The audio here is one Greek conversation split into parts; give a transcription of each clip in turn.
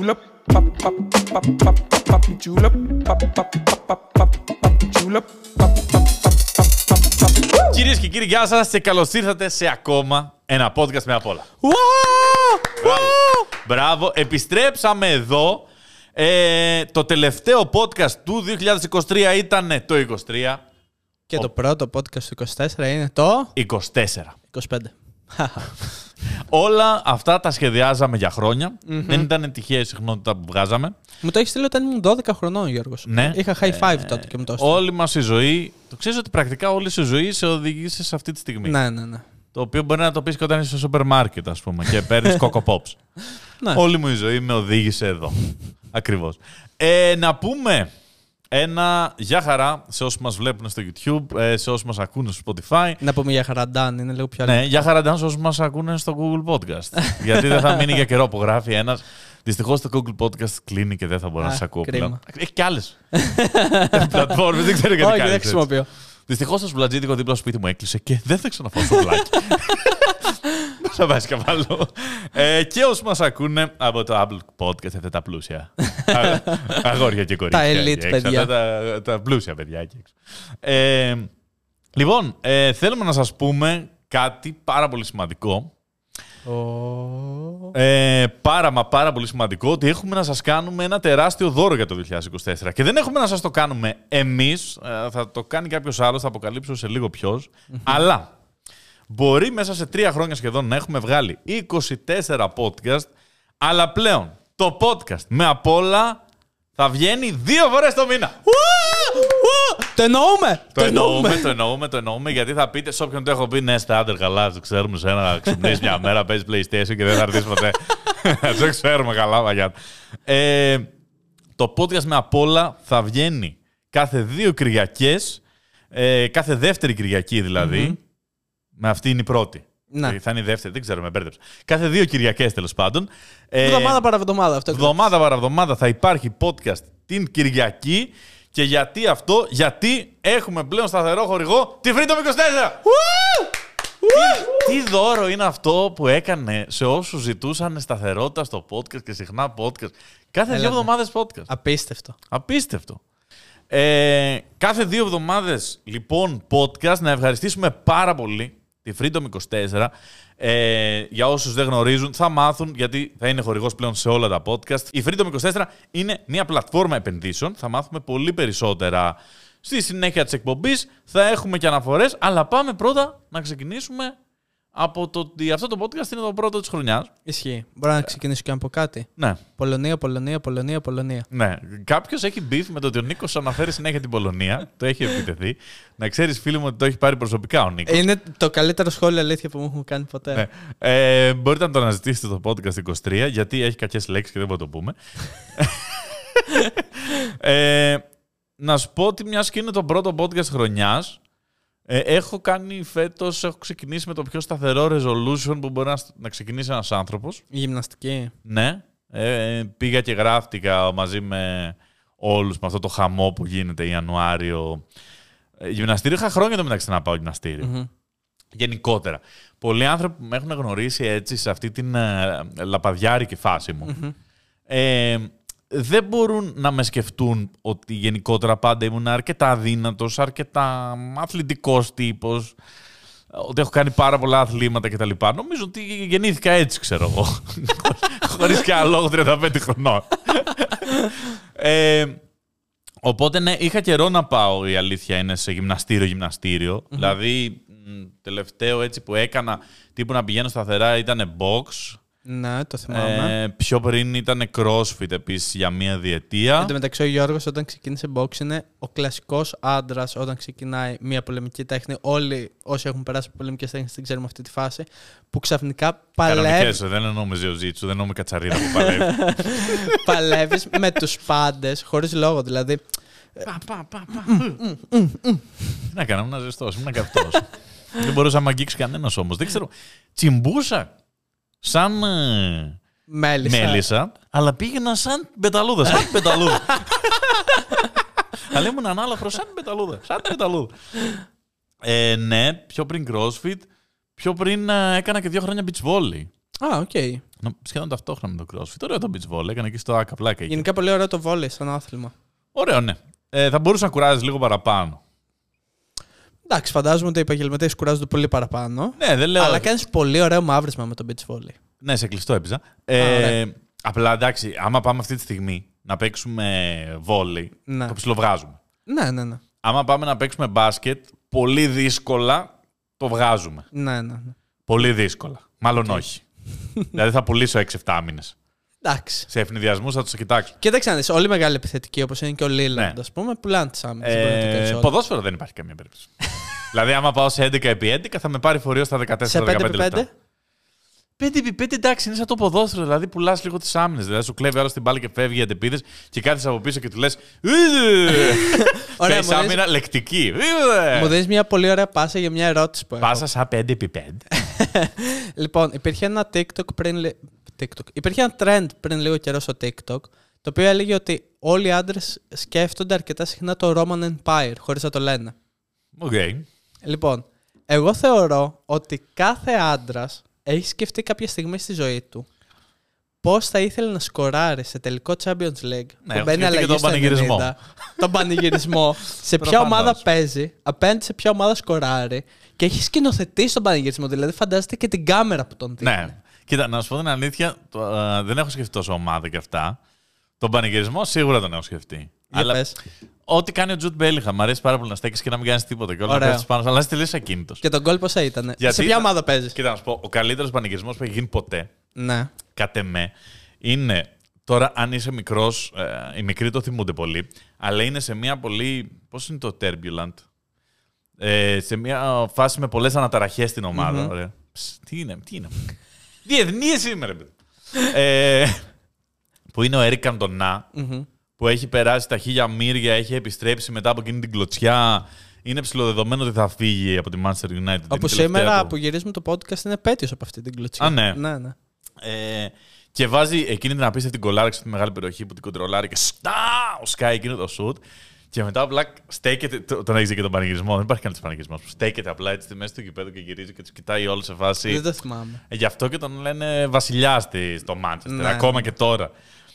julep, pap, pap, pap, pap, pap, pap, julep, pap, pap, pap, pap, pap, pap, julep, pap, pap, pap, pap, pap, pap. Κυρίε και κύριοι, γεια σα και καλώ ήρθατε σε ακόμα ένα podcast με απ' όλα. Μπράβο. Μπράβο. Επιστρέψαμε εδώ. Ε, το τελευταίο podcast του 2023 ήταν το 23. Και το πρώτο podcast του 24 είναι το 24. 25. Όλα αυτά τα σχεδιάζαμε για χρόνια. Δεν ήταν τυχαία η συχνότητα που βγάζαμε. Μου το έχεις στείλει όταν ήμουν 12 χρονών, Γιώργος. Ναι. Είχα high five τότε και μου το έστειλε. Όλη μας η ζωή. Το ξέρεις ότι πρακτικά όλη η ζωή σε οδηγήσεις σε αυτή τη στιγμή. Ναι, ναι, ναι. Το οποίο μπορεί να το πεις και όταν είσαι στο σούπερ μάρκετ, ας πούμε, και παίρνεις Coco Pops. Ναι. Όλη μου η ζωή με οδήγησε εδώ. Ακριβώς. Ε, να πούμε ένα γεια χαρά σε όσους μας βλέπουν στο YouTube, ε, σε όσους μας ακούνε στο Spotify. Να πούμε για χαραντάν, είναι λίγο πιο Ναι, για χαρά σε όσους μας ακούνε στο Google Podcast. Γιατί δεν θα μείνει για καιρό που γράφει ένας. Δυστυχώς το Google Podcast κλείνει και δεν θα μπορώ να Α, σα ακούω κρίμα. πλέον. Έχει κι άλλες πλατφόρμες, δεν ξέρω γιατί Όχι, κάνεις. δεν χρησιμοποιώ. Δυστυχώς το σουβλατζίδικο δίπλα στο σπίτι μου έκλεισε και δεν θα ξαναφάω σουβλάκι. Θα πάει και βάλω. Ε, και όσοι μας ακούνε από το Apple Podcast, αυτά τα πλούσια. Α- Αγόρια και κορίτσια. Τα elite εκεί έξω, παιδιά. αυτά Τα, τα πλούσια παιδιά εκεί έξω. Ε, λοιπόν, ε, θέλουμε να σας πούμε κάτι πάρα πολύ σημαντικό. Ε, πάρα μα πάρα πολύ σημαντικό ότι έχουμε να σας κάνουμε ένα τεράστιο δώρο για το 2024 και δεν έχουμε να σας το κάνουμε εμείς, ε, θα το κάνει κάποιος άλλος, θα αποκαλύψω σε λίγο ποιος, αλλά μπορεί μέσα σε τρία χρόνια σχεδόν να έχουμε βγάλει 24 podcast, αλλά πλέον το podcast με απ' όλα θα βγαίνει δύο φορές το μήνα. Το εννοούμε! Το εννοούμε, το εννοούμε, το εννοούμε, γιατί θα πείτε σε όποιον το έχω πει, ναι, στάντερ καλά, το ξέρουμε σε ένα ξυπνήσει μια μέρα, παίζεις PlayStation και δεν θα έρθει ποτέ. το ξέρουμε καλά, μαγιά. Ε, το podcast με απ' όλα θα βγαίνει κάθε δύο Κυριακές, ε, κάθε δεύτερη Κυριακή δηλαδή, με αυτή είναι η πρώτη. Ναι. Ε, Θα είναι η δεύτερη, δεν ξέρω, με μπέρδεψα. Κάθε δύο Κυριακές τέλος πάντων. Ε, Εβδομάδα παραβδομάδα αυτό. Εβδομάδα παραβδομάδα θα υπάρχει podcast την Κυριακή. Και γιατί αυτό, γιατί έχουμε πλέον σταθερό χορηγό τη Freedom 24! Τι, τι δώρο είναι αυτό που έκανε σε όσους ζητούσαν σταθερότητα στο podcast και συχνά podcast; Κάθε δύο Έλατε. εβδομάδες podcast. Απίστευτο. Απίστευτο. Ε, κάθε δύο εβδομάδες, λοιπόν, podcast, να ευχαριστήσουμε πάρα πολύ τη Freedom 24. Ε, για όσους δεν γνωρίζουν, θα μάθουν, γιατί θα είναι χορηγός πλέον σε όλα τα podcast. Η Freedom 24 είναι μια πλατφόρμα επενδύσεων. Θα μάθουμε πολύ περισσότερα στη συνέχεια της εκπομπής. Θα έχουμε και αναφορές, αλλά πάμε πρώτα να ξεκινήσουμε από το ότι αυτό το podcast είναι το πρώτο της χρονιάς. Ισχύει. Μπορώ να ξεκινήσω και από κάτι; Ναι. Πολωνία, Πολωνία, Πολωνία, Πολωνία. Ναι. Κάποιος έχει beef με το ότι ο Νίκος αναφέρει συνέχεια την Πολωνία. το έχει επιτεθεί. Να ξέρεις, φίλοι μου, ότι το έχει πάρει προσωπικά ο Νίκος. Είναι το καλύτερο σχόλιο αλήθεια που μου έχουν κάνει ποτέ. Ναι. Ε, μπορείτε να το αναζητήσετε το podcast 23, γιατί έχει κακές λέξεις και δεν μπορούμε να το πούμε. ε, να σου πω ότι μιας και είναι το πρώτο podcast χρονιάς, ε, έχω κάνει φέτος, έχω ξεκινήσει με το πιο σταθερό resolution που μπορεί να, να ξεκινήσει ένας άνθρωπος. Η γυμναστική. Ναι. Ε, πήγα και γράφτηκα μαζί με όλους με αυτό το χαμό που γίνεται Ιανουάριο. Ε, γυμναστήριο είχα χρόνια το μεταξύ να πάω γυμναστήριο. Μμμ. Γενικότερα. Πολλοί άνθρωποι που με έχουν γνωρίσει έτσι σε αυτή την ε, λαπαδιάρικη φάση μου. Ε, δεν μπορούν να με σκεφτούν ότι γενικότερα πάντα ήμουν αρκετά αδύνατος, αρκετά αθλητικός τύπος, ότι έχω κάνει πάρα πολλά αθλήματα κτλ. Νομίζω ότι γεννήθηκα έτσι, ξέρω εγώ. Χωρίς και άλλο 35 χρονών. ε, οπότε ναι, είχα καιρό να πάω, η αλήθεια είναι, σε γυμναστήριο, γυμναστήριο. Δηλαδή, μ, τελευταίο έτσι που έκανα, τύπου να πηγαίνω σταθερά, ήταν box. Ναι, το θυμάμαι. Ε, πιο πριν ήταν crossfit επίσης για μία διετία. Εν τω μεταξύ, ο Γιώργος όταν ξεκίνησε box είναι ο κλασικός άντρας όταν ξεκινάει μια πολεμική τέχνη. Όλοι όσοι έχουν περάσει από πολεμικές τέχνες την ξέρουμε αυτή τη φάση. Που ξαφνικά παλεύει Κανονικές, δεν εννοώ με ζεωζίτσου, δεν εννοώ με κατσαρίδα που παλεύει. παλεύεις με τους πάντες, χωρίς λόγο. Δηλαδή, πα, πα, πα, πα. Τι να κάνω, ήμουν ζεστός, ήμουν καυτός. δεν μπορούσα να μ' αγγίξεις κανένας όμως. Δεν ξέρω, τσιμπούσα σαν ε, μέλισσα. μέλισσα, αλλά πήγαινα σαν πεταλούδα, σαν πεταλούδα. αλλά ήμουν ανάλαφρος σαν πεταλούδα, σαν πεταλούδα. Ε, ναι, πιο πριν CrossFit, πιο πριν ε, έκανα και δύο χρόνια beach volley. Α, οκ. Νο- Σχεδόν ταυτόχρονα με το CrossFit. Ωραίο το beach volley. Έκανε και στο άκα πλάκα. εκεί. Γενικά πολύ ωραίο το βόλεϊ σαν άθλημα. Ωραίο, ναι. Ε, θα μπορούσε να κουράζεις λίγο παραπάνω. Εντάξει, φαντάζομαι ότι οι επαγγελματίες κουράζονται πολύ παραπάνω. Ναι, δεν λέω. Αλλά κάνεις πολύ ωραίο μαύρισμα με το beach volley. Ναι, σε κλειστό έπαιζα. Α, Ε, ωραία. απλά εντάξει, άμα πάμε αυτή τη στιγμή να παίξουμε βόλεϊ, Ναι. το ψιλοβγάζουμε. Ναι, ναι, ναι. Άμα πάμε να παίξουμε μπάσκετ, πολύ δύσκολα το βγάζουμε. ναι, ναι, ναι. Πολύ δύσκολα. Μάλλον όχι. δηλαδή θα πουλήσω 6-7 μήνε. Εντάξει. Σε ευνηδιασμούς θα τους κοιτάξω. Κοίταξε να δεις, όλοι οι μεγάλοι επιθετικοί όπως είναι και ο Λίλαντ, Ναι. ας πούμε, πουλάνε τις άμυνες. δεν μπορεί να το κάνεις Ε, όλο. ποδόσφαιρο δεν υπάρχει καμία περίπτωση. δηλαδή, άμα πάω σε 11 επί 11, θα με πάρει φορείο στα 14-15 Σε 5x5. λεπτά. 5x5 εντάξει, είναι σαν το ποδόσφαιρο. Δηλαδή, πουλάς λίγο τις άμυνες. Δηλαδή, σου κλέβει άλλο την μπάλα και φεύγει για αντεπίδε και κάθεσαι από πίσω και του λες. Ωραία, Θες μου δίνεις- άμυνα λεκτική. Μου δίνεις μια πολύ ωραία πάσα για μια ερώτηση που έχω. Πάσα σαν 5x5. Λοιπόν, υπήρχε ένα TikTok πριν. Λι- TikTok. Υπήρχε ένα trend πριν λίγο καιρό στο TikTok, το οποίο έλεγε ότι όλοι οι άντρες σκέφτονται αρκετά συχνά το Roman Empire, χωρίς να το λένε. Οκ. Λοιπόν, εγώ θεωρώ ότι κάθε άντρας έχει σκεφτεί κάποια στιγμή στη ζωή του πώς θα ήθελε να σκοράρει σε τελικό Champions League Ναι, που έχω μπαίνει σκεφτεί και αλλαγή τον στο πανηγυρισμό. 90, τον πανηγυρισμό, σε ποια Προφανώς. ομάδα παίζει, απέναντι σε ποια ομάδα σκοράρει και έχει σκηνοθετήσει τον πανηγυρισμό. Δηλαδή, φαντάζεστε και την κάμερα που τον δείχνει. Ναι. Κοίτα, να σου πω την αλήθεια, το, ε, δεν έχω σκεφτεί τόσο ομάδα και αυτά. Τον πανηγυρισμό σίγουρα τον έχω σκεφτεί. Για Αλλά πες. ό,τι κάνει ο Τζουτ Μπέλιχα, μου αρέσει πάρα πολύ να στέκεις και να μην κάνεις τίποτα. Και όλα να Ωραία. πέφτεις πάνω, σου, αλλά είσαι τελείω ακίνητος. Και τον γκολ πόσα ήταν. Γιατί σε ποια θα- ομάδα παίζεις; Κοίτα, να σου πω, ο καλύτερος πανηγυρισμός που έχει γίνει ποτέ, Ναι. κατ' εμέ, είναι. Τώρα, αν είσαι μικρός, ε, οι μικροί το θυμούνται πολύ, αλλά είναι σε μια πολύ. Πώς είναι το turbulent. Ε, σε μια φάση με πολλές αναταραχές στην ομάδα. Ωραία. Ψ, τι είναι, τι είναι. Διεθνή σήμερα, παιδί. ε, που είναι ο Έρικ Καντονά, Μμμ. που έχει περάσει τα χίλια μύρια, έχει επιστρέψει μετά από εκείνη την κλωτσιά. Είναι ψηλοδεδομένο ότι θα φύγει από τη Manchester United. Είναι η Όπου τελευταία σήμερα του. που γυρίζουμε το podcast είναι επέτειο από αυτή την κλωτσιά. Α, ναι. ναι, ναι. Ε, και βάζει εκείνη την απίστευτη κολλάρα στη μεγάλη περιοχή που την κοντρολάρει και στά, σκάει εκείνο το σουτ. Και μετά απλά στέκεται. το- Τον έχεις δει και τον πανηγυρισμό. Δεν υπάρχει κανένας πανηγυρισμός. Στέκεται απλά έτσι στη μέση του γηπέδου και γυρίζει και τους κοιτάει όλους σε φάση. Δεν το θυμάμαι. Ε, γι' αυτό και τον λένε βασιλιά στη- στο Μάντσεστερ. Ναι. Ακόμα και τώρα.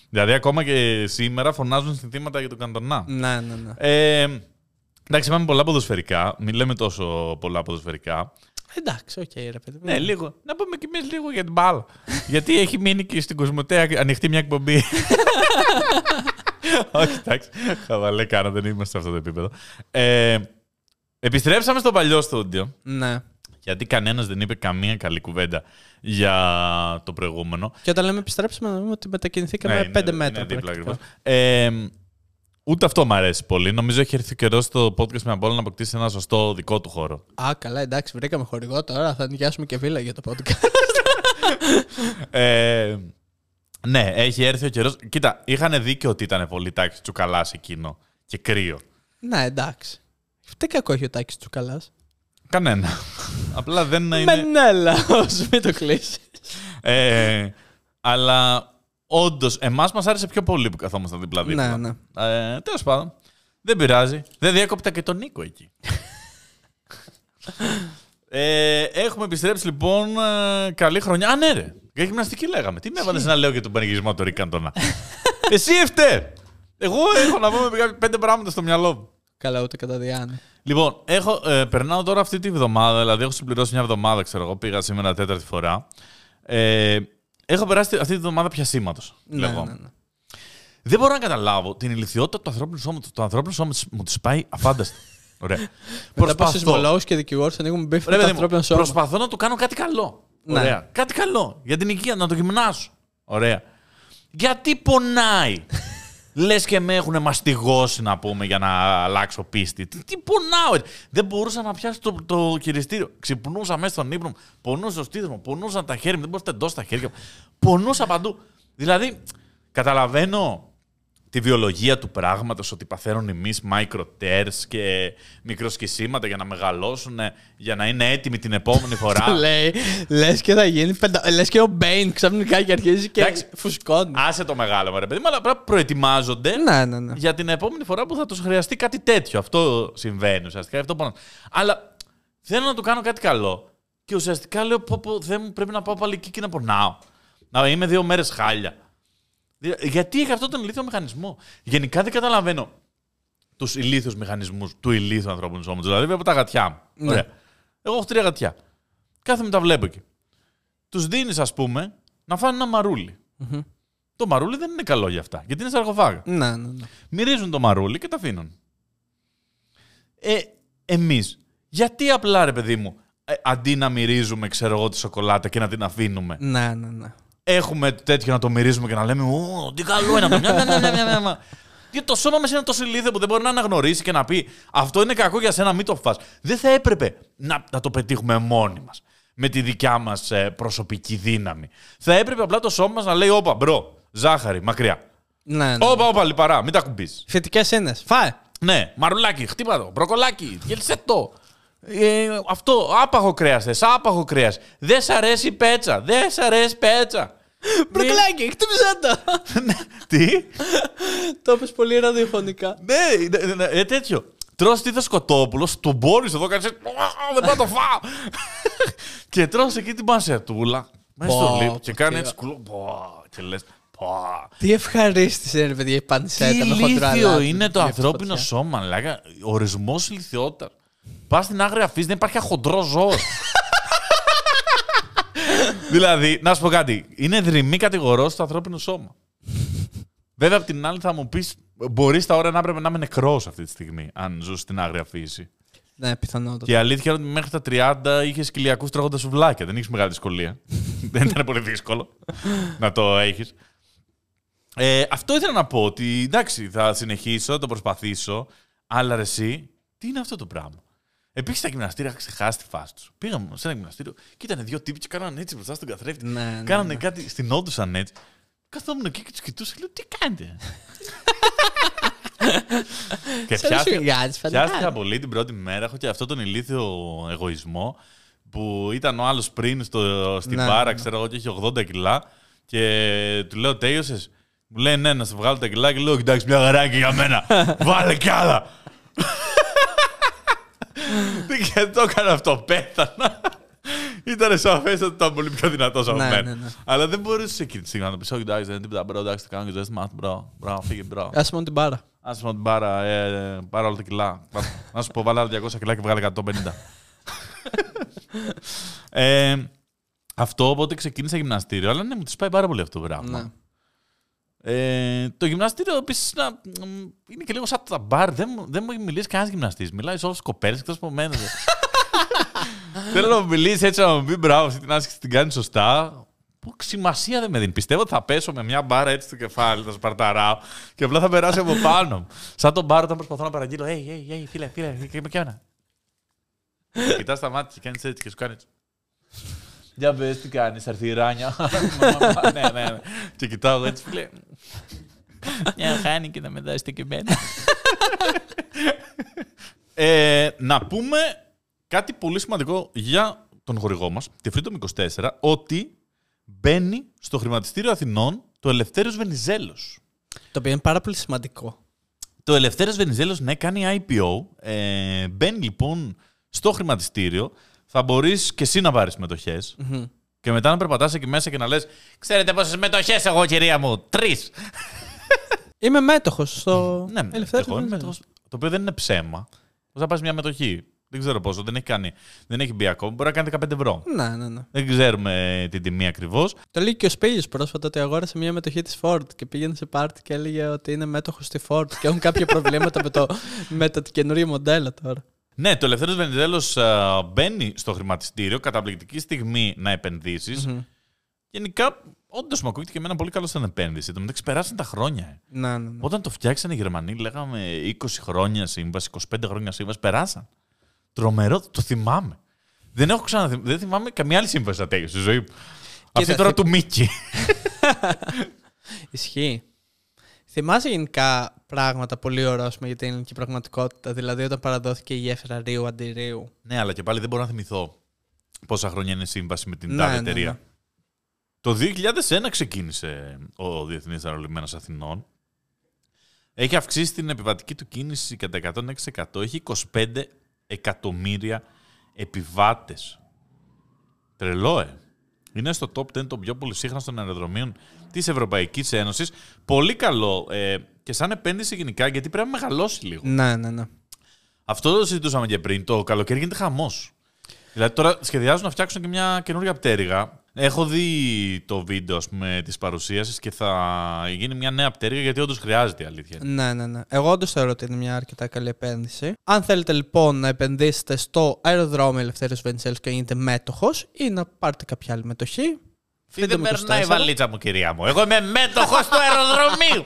Δηλαδή, ακόμα και σήμερα φωνάζουν συνθήματα για τον Καντονά. Ναι, ναι, ναι. Ε, εντάξει, πάμε πολλά ποδοσφαιρικά. Μην λέμε τόσο πολλά ποδοσφαιρικά. Εντάξει, οκ, ρε παιδί. μου. Ναι, λίγο. Να πούμε κι εμείς λίγο για την μπάλα. Γιατί έχει μείνει και στην Cosmote ανοιχτή μια εκπομπή. Όχι, εντάξει. Χαβαλέ κάνω, δεν είμαστε σε αυτό το επίπεδο. Ε, επιστρέψαμε στο παλιό στούντιο. Ναι. Γιατί κανένας δεν είπε καμία καλή κουβέντα για το προηγούμενο. Και όταν λέμε επιστρέψουμε, να δούμε ότι μετακινηθήκαμε Ναι, 5 είναι- μέτρα. είναι δίπλα πρακτικά. ακριβώς. Ε, ούτε αυτό μου αρέσει πολύ. Νομίζω έχει έρθει ο καιρός στο podcast με Απόλλωνα να αποκτήσει ένα σωστό δικό του χώρο. Α, καλά, εντάξει, βρήκαμε χορηγό τώρα. Θα νοικιάσουμε και βίλα για το podcast. Ε, ναι, έχει έρθει ο καιρός. Κοίτα, είχαν δίκιο ότι ήταν πολύ τάξη τσουκαλάς εκείνο και κρύο. ναι, εντάξει. Τι κακό έχει ο Τάκης Τσουκαλάς. Κανένα. Απλά δεν είναι. Μενέλα, όσο μην το κλείσεις. Ε, αλλά όντως, εμάς μας άρεσε πιο πολύ που καθόμασταν δίπλα-δίπλα. Ναι, Ε, Τέλος πάντων. Δεν πειράζει. Δεν διέκοπτα και τον Νίκο εκεί. ε, έχουμε επιστρέψει λοιπόν. ε, καλή χρονιά. Α, ναι, ρε. Για γυμναστική λέγαμε. Τι με έβαλες να λέω για τον πανηγυρισμό του Ρίκ Καντονά. Εσύ ευτέ. Εγώ έχω να πούμε πέντε πράγματα στο μυαλό μου. Καλά, ούτε κατά διάνοια. Λοιπόν, έχω, ε, περνάω τώρα αυτή τη βδομάδα, δηλαδή έχω συμπληρώσει μια εβδομάδα, ξέρω εγώ, πήγα σήμερα τέταρτη φορά. Ε, έχω περάσει αυτή τη βδομάδα πιασήματο. Ναι, ναι, ναι. Δεν μπορώ να καταλάβω την ηλικιότητα του ανθρώπινου σώματος. Το ανθρώπινο σώμα μου της πάει αφάνταστα. Ωραία. Μετά από σεισμολόγους και δικηγόρους ανοίγουμε μπίφ με Ρε, το παιδί μου, ανθρώπινο σώμα. προσπαθώ να του κάνω κάτι καλό. Ναι. Ωραία. Κάτι καλό. Για την υγεία, να το γυμνάσω. Ωραία. Γιατί πονάει; Λες και με έχουν μαστιγώσει να πούμε για να αλλάξω πίστη. Τι, τι πονάω. ρε. Δεν μπορούσα να πιάσω το, το χειριστήριο. Ξυπνούσα μέσα στον ύπνο μου. Πονούσα στο στήθος μου. Πονούσαν τα χέρια μου. Δεν μπορούσα να εντό τα χέρια μου. Πονούσα παντού. Δηλαδή, καταλαβαίνω τη βιολογία του πράγματος ότι παθαίνουν οι μυς micro tears και μικροσκυσίματα για να μεγαλώσουν, για να είναι έτοιμοι την επόμενη φορά. Λέει, λες και θα γίνει πεντα... Λες και ο Μπέιν ξαφνικά και αρχίζει και Εντάξει. φουσκώνει. Άσε το μεγάλο μου ρε παιδί μου, αλλά απλά προετοιμάζονται Ναι, ναι, ναι. για την επόμενη φορά που θα τους χρειαστεί κάτι τέτοιο. Αυτό συμβαίνει ουσιαστικά. Αυτό πονά. Αλλά θέλω να του κάνω κάτι καλό. Και ουσιαστικά λέω: πω, πω, Θεέ μου, πρέπει να πάω πάλι εκεί και να πονάω. Να είμαι δύο μέρες χάλια. Δη- Γιατί έχει αυτόν τον ηλίθιο μηχανισμό. Γενικά δεν καταλαβαίνω τους ηλίθιους μηχανισμούς του ηλίθιου ανθρώπινου σώματος. Δηλαδή, βλέπω τα γατιά μου. Ναι. Ωραία. Εγώ έχω τρία γατιά. Κάθομαι τα βλέπω εκεί. Τους δίνεις, ας πούμε, να φάνε ένα μαρούλι. Το μαρούλι δεν είναι καλό για αυτά, γιατί είναι σαρκοφάγα. Ναι, ναι, ναι. Μυρίζουν το μαρούλι και τα αφήνουν. Ε, εμείς, γιατί απλά ρε παιδί μου, ε, αντί να μυρίζουμε, ξέρω εγώ, τη σοκολάτα και να την αφήνουμε, Ναι, ναι, ναι. Έχουμε τέτοιο να το μυρίζουμε και να λέμε Ω, τι καλό είναι αυτό. Μια, μια, μια, μια, μια, μια. Γιατί το σώμα μας είναι τόσο ηλίθιο που δεν μπορεί να αναγνωρίσει και να πει Αυτό είναι κακό για σένα, μην το φας. Δεν θα έπρεπε να, να το πετύχουμε μόνοι μας. Με τη δικιά μας ε, προσωπική δύναμη. Θα έπρεπε απλά το σώμα μας να λέει Όπα, bro, ζάχαρη, μακριά. ναι, ναι. Όπα, όπα, λιπαρά, μην τα κουμπίσεις. Φυτικές είναι. Φάε. Ναι, μαρουλάκι, χτύπα το. Μπροκολάκι, γέλσε το. Ε, αυτό, άπαχο κρέας θες, άπαχο κρέας. Δεν σ' αρέσει η πέτσα. Δεν σ' αρέσει πέτσα. Μπροκλάκι, χτύπησε το. Ναι, Τι; Το είπες πολύ ραδιοφωνικά. ναι, ναι, ναι, ε, τέτοιο. Τρως τίθο σκοτόπουλο, τον μπόρει εδώ, κάνει. Δεν πάω να το φάω. και τρως εκεί την πανσετούλα. Μέσα στο Πω, λίπ πω, και κάνει τι- έτσι κουλό. πω, Και λες. Τι ευχαρίστησε, ρε παιδιά, η Τι πανσέτα με χοντρό ηλίθιο αλάτι. είναι το Για ανθρώπινο φωτιά. σώμα, λέγα. Ορισμός ηλικιότητα. Πας στην άγρια φύση, δεν υπάρχει χοντρό ζώος. δηλαδή, να σου πω κάτι. Είναι δρυμή κατηγορός στο ανθρώπινο σώμα. Βέβαια, απ' την άλλη θα μου πεις, μπορείς τα ώρα να έπρεπε να είμαι νεκρός αυτή τη στιγμή, αν ζω στην άγρια φύση. Ναι, πιθανότατα. Και η αλήθεια είναι ότι μέχρι τα 30 είχες κοιλιακούς τρώγοντας σουβλάκια. Δεν είχες μεγάλη δυσκολία. Δεν ήταν πολύ δύσκολο να το έχεις. Ε, αυτό ήθελα να πω ότι εντάξει, θα συνεχίσω, θα το προσπαθήσω, αλλά ρε εσύ, τι είναι αυτό το πράγμα; Επίση στα γυμναστήρια είχα ξεχάσει τη φάση τους. Πήγαμε σε ένα γυμναστήριο και ήταν δύο τύποι και κάνανε έτσι μπροστά στον καθρέφτη. Ναι, ναι, κάνανε ναι. κάτι, στηνόντουσαν έτσι. Καθόμουν εκεί και τους κοιτούσα και λέω: Τι κάνετε; και Σαν πιάστηκα, σφυγγάτης, φαντάζομαι. πιάστηκα πολύ την πρώτη μέρα. Έχω και αυτό τον ηλίθιο εγωισμό που ήταν ο άλλος πριν στο, στην Ναι, μπάρα, ναι. ξέρω εγώ, και είχε 80 κιλά. Και του λέω: Τέλειωσε. Μου λέει: Ναι, να σε βγάλω τα κιλά. Και λέω: Εντάξει, μια χαρά για μένα. Βάλε κι άλλα. και το έκανα αυτό. Πέθανα. Ήταν σαφές ότι ήταν πολύ πιο δυνατός από Ναι, μένα. ναι, ναι. Αλλά δεν μπορούσε εκείνη τη στιγμή να το πει: Όχι, εντάξει, δεν είναι τίποτα. Bro, εντάξει, το κάνω και δεν μάθω. Bro, bro, φύγε, bro. Άσε μόνο την μπάρα. Άσε μου την μπάρα, ε, πάρε όλα τα κιλά. Να σου πω, βάλε άλλα 200 κιλά και βγάλε 150. ε, αυτό οπότε ξεκίνησα γυμναστήριο, αλλά ναι, μου τη πάει πάρα πολύ αυτό το πράγμα. Ναι. Ε, το γυμναστήριο επίσης είναι και λίγο σαν τα μπαρ. Δεν, μου- δεν μου έχει μιλήσει κανένας γυμναστής. Μιλάει σε όλε τι κοπέλες εκτός από μένα. Θέλω να μου μιλήσει έτσι να μου πει μπράβο, αυτή την άσκηση την κάνει σωστά. Που σημασία δεν με δίνει. Πιστεύω ότι θα πέσω με μια μπάρα έτσι στο κεφάλι, θα σπαρταράω και απλά θα περάσει από πάνω μου. Σαν τον μπάρο όταν προσπαθώ να παραγγείλω. Hey, hey, hey, φίλε, φίλε, και με κένα. Κοιτάς τα μάτια και κάνεις έτσι και σου κάνει έτσι. Για πες τι κάνεις, θα έρθει η Ράνια. ναι, ναι, ναι. Και κοιτάω εγώ έτσι, φίλε. Μια χάνει και να με δώσετε και εμένα. ε, να πούμε κάτι πολύ σημαντικό για τον χορηγό μας, τη Freedom 24, ότι μπαίνει στο χρηματιστήριο Αθηνών το Ελευθέριος Βενιζέλος. Το οποίο είναι πάρα πολύ σημαντικό. Το Ελευθέριος Βενιζέλος, ναι, κάνει IPO. Ε, μπαίνει λοιπόν στο χρηματιστήριο. Θα μπορείς και εσύ να πάρεις συμμετοχές. Και μετά να περπατάς εκεί μέσα και να λες «Ξέρετε πόσες μετοχές εγώ, κυρία μου, τρεις». Είμαι μέτοχος στο Ναι, ελευθερίο. εγώ είμαι μέτοχος, το οποίο δεν είναι ψέμα. Πώς θα πάρεις μια μετοχή; Δεν ξέρω πόσο, δεν έχει, κάνει, δεν έχει μπει ακόμα. Μπορεί να κάνει 15 ευρώ. Ναι, ναι, ναι. Δεν ξέρουμε την τιμή ακριβώς. Το λέει και ο Σπίλιος πρόσφατα ότι αγόρασε μια μετοχή της Ford και πήγαινε σε πάρτι και έλεγε ότι είναι μέτοχος στη Ford και έχουν κάποια προβλήματα με το, με το καινούριο μοντέλο τώρα. Ναι, το Ελευθέρω Βενιζέλος μπαίνει στο χρηματιστήριο, καταπληκτική στιγμή να επενδυσει Γενικά, όντως μου ακούγεται και εμένα πολύ καλό σαν επένδυση. Το μεταξύ περάσαν τα χρόνια. ε. Ναι, ναι, ναι. Όταν το φτιάξαν οι Γερμανοί, λέγαμε 20 χρόνια σύμβαση, 25 χρόνια σύμβαση, περάσαν. Τρομερό, το θυμάμαι. Δεν έχω ξαναθυμ... Δεν θυμάμαι καμία άλλη σύμβαση να τέλειωσε στη ζωή μου. Αυτή δεν τώρα θυ- του Μίκη. Ισχύει. Θυμάσαι γενικά πράγματα πολύ ορόσημα για την ελληνική πραγματικότητα; Δηλαδή όταν παραδόθηκε η γέφυρα Ρίου αντί Ρίου. ναι, αλλά και πάλι δεν μπορώ να θυμηθώ πόσα χρόνια είναι η σύμβαση με την Ναι, τάδε ναι, εταιρεία. ναι. Το 2001 ξεκίνησε ο Διεθνής Αερολιμένος Αθηνών. Έχει αυξήσει την επιβατική του κίνηση κατά 106%. Έχει 25 εκατομμύρια επιβάτες. Τρελό, ε. Είναι στο top 10 των πιο πολυσύχναστων αεροδρομίων της Ευρωπαϊκής Ένωσης. Πολύ καλό ε, και σαν επένδυση γενικά, γιατί πρέπει να μεγαλώσει λίγο. Ναι, ναι, ναι. Αυτό το συζητούσαμε και πριν. Το καλοκαίρι γίνεται χαμός. Δηλαδή τώρα σχεδιάζουν να φτιάξουν και μια καινούργια πτέρυγα. Έχω δει το βίντεο ας πούμε, της παρουσίασης και θα γίνει μια νέα πτέρυγα γιατί όντως χρειάζεται η αλήθεια. Ναι, ναι, ναι. Εγώ όντως θεωρώ ότι είναι μια αρκετά καλή επένδυση. Αν θέλετε λοιπόν να επενδύσετε στο αεροδρόμιο Ελευθέρω Βενιζέλου και γίνετε μέτοχος ή να πάρετε κάποια άλλη μετοχή. Δεν με περνάει η 24. βαλίτσα μου, κυρία μου. Εγώ είμαι μέτοχος του αεροδρομίου.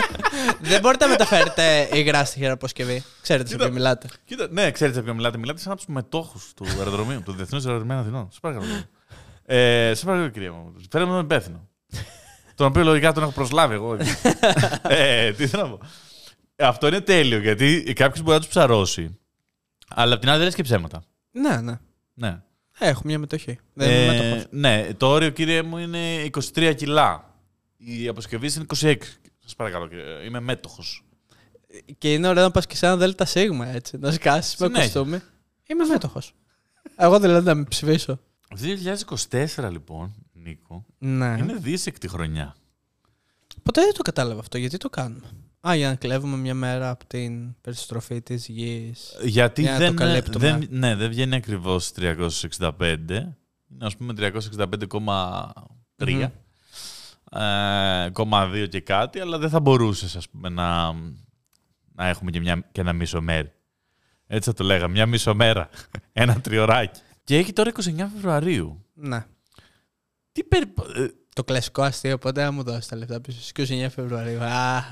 Δεν μπορείτε να μεταφέρετε υγρά στη χειραποσκευή. Ξέρετε σε Κοίτα. ποιο μιλάτε. Κοίτα, ναι, ξέρετε σε ποιο μιλάτε. Μιλάτε σαν από τους μετόχους του αεροδρομίου, του Διεθνούς Αεροδρομίου Αθηνών. Σας παρακαλώ. Ε, σε παρακαλώ, κυρία μου. Φέρε μου τον υπεύθυνο. τον οποίο λογικά τον έχω προσλάβει εγώ. ε, τι θέλω να πω. Αυτό είναι τέλειο γιατί κάποιος μπορεί να τους ψαρώσει. Αλλά απ' την άλλη δεν λες και ψέματα. Ναι, ναι. Ναι. Έχω μια μετοχή. Δεν είμαι Ε, μέτοχο. ναι, το όριο, κύριε μου, είναι 23 κιλά. Η αποσκευή είναι 26. Σας παρακαλώ, κύριε. Είμαι μέτοχος. Και είναι ωραίο να πας και σε ένα ΔΣ έτσι. Να σκάσεις με Συνέχεια. κοστούμι. Είμαι μέτοχος. Εγώ δηλαδή να με ψηφίσω. 2024, λοιπόν, Νίκο, Ναι. είναι δύσεκτη χρονιά. Ποτέ δεν το κατάλαβα αυτό. Γιατί το κάνουμε; Α, για να κλέβουμε μια μέρα από την περιστροφή της γης. Γιατί Για να δεν, το καλύπτουμε. δεν, ναι, δεν βγαίνει ακριβώς 365. Είναι ας πούμε 365,3. Ε, 0,2 και κάτι, αλλά δεν θα μπορούσες ας πούμε, να, να έχουμε και, μια, και ένα μισό μέρη. Έτσι θα το λέγαμε, μια μισό μέρα. ένα τριωράκι. Και έχει τώρα 29 Φεβρουαρίου. Ναι. Τι περι... ε, Το κλασικό αστείο, πότε να μου δώσεις τα λεφτά πίσω στις 29 Φεβρουαρίου. Αχ,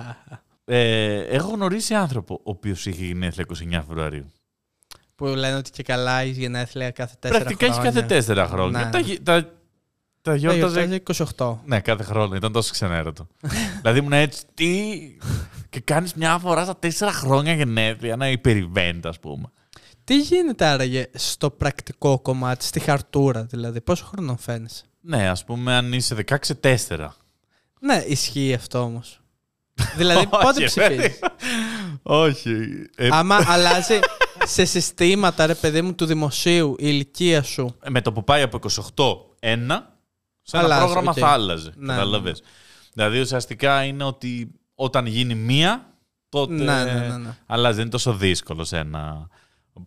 ε, έχω γνωρίσει άνθρωπο ο οποίος είχε γενέθλια 29 Φεβρουαρίου. Που λένε ότι και καλά έχεις γενέθλια κάθε τέσσερα Πρακτικά έχεις χρόνια. κάθε τέσσερα χρόνια. Ναι. Τα, γι- τα, τα Τα γιόρταζε γιορτάζει 28. Ναι, κάθε χρόνο. Ήταν τόσο ξενέρωτο. δηλαδή ήμουν έτσι, τι. και κάνεις μια φορά στα τέσσερα χρόνια γενέθλια ένα υπερηβέντ, ας πούμε. Τι γίνεται άραγε στο πρακτικό κομμάτι, στη χαρτούρα δηλαδή, πόσο χρόνο φαίνεσαι; Ναι, ας πούμε, αν είσαι 16-4. Ναι, ισχύει αυτό όμως. δηλαδή, πότε Όχι, ψηφίζεις; Όχι. Ε, Άμα αλλάζει σε συστήματα, ρε παιδί μου, του δημοσίου η ηλικία σου. με το που πάει από 28-1, σε ένα Αλλάζει, πρόγραμμα οκ. θα άλλαζε. Ναι, Καταλαβες. Δηλαδή ουσιαστικά είναι ότι όταν γίνει μία, τότε Ναι, ναι, ναι, ναι. αλλάζει. Δεν είναι τόσο δύσκολο σε ένα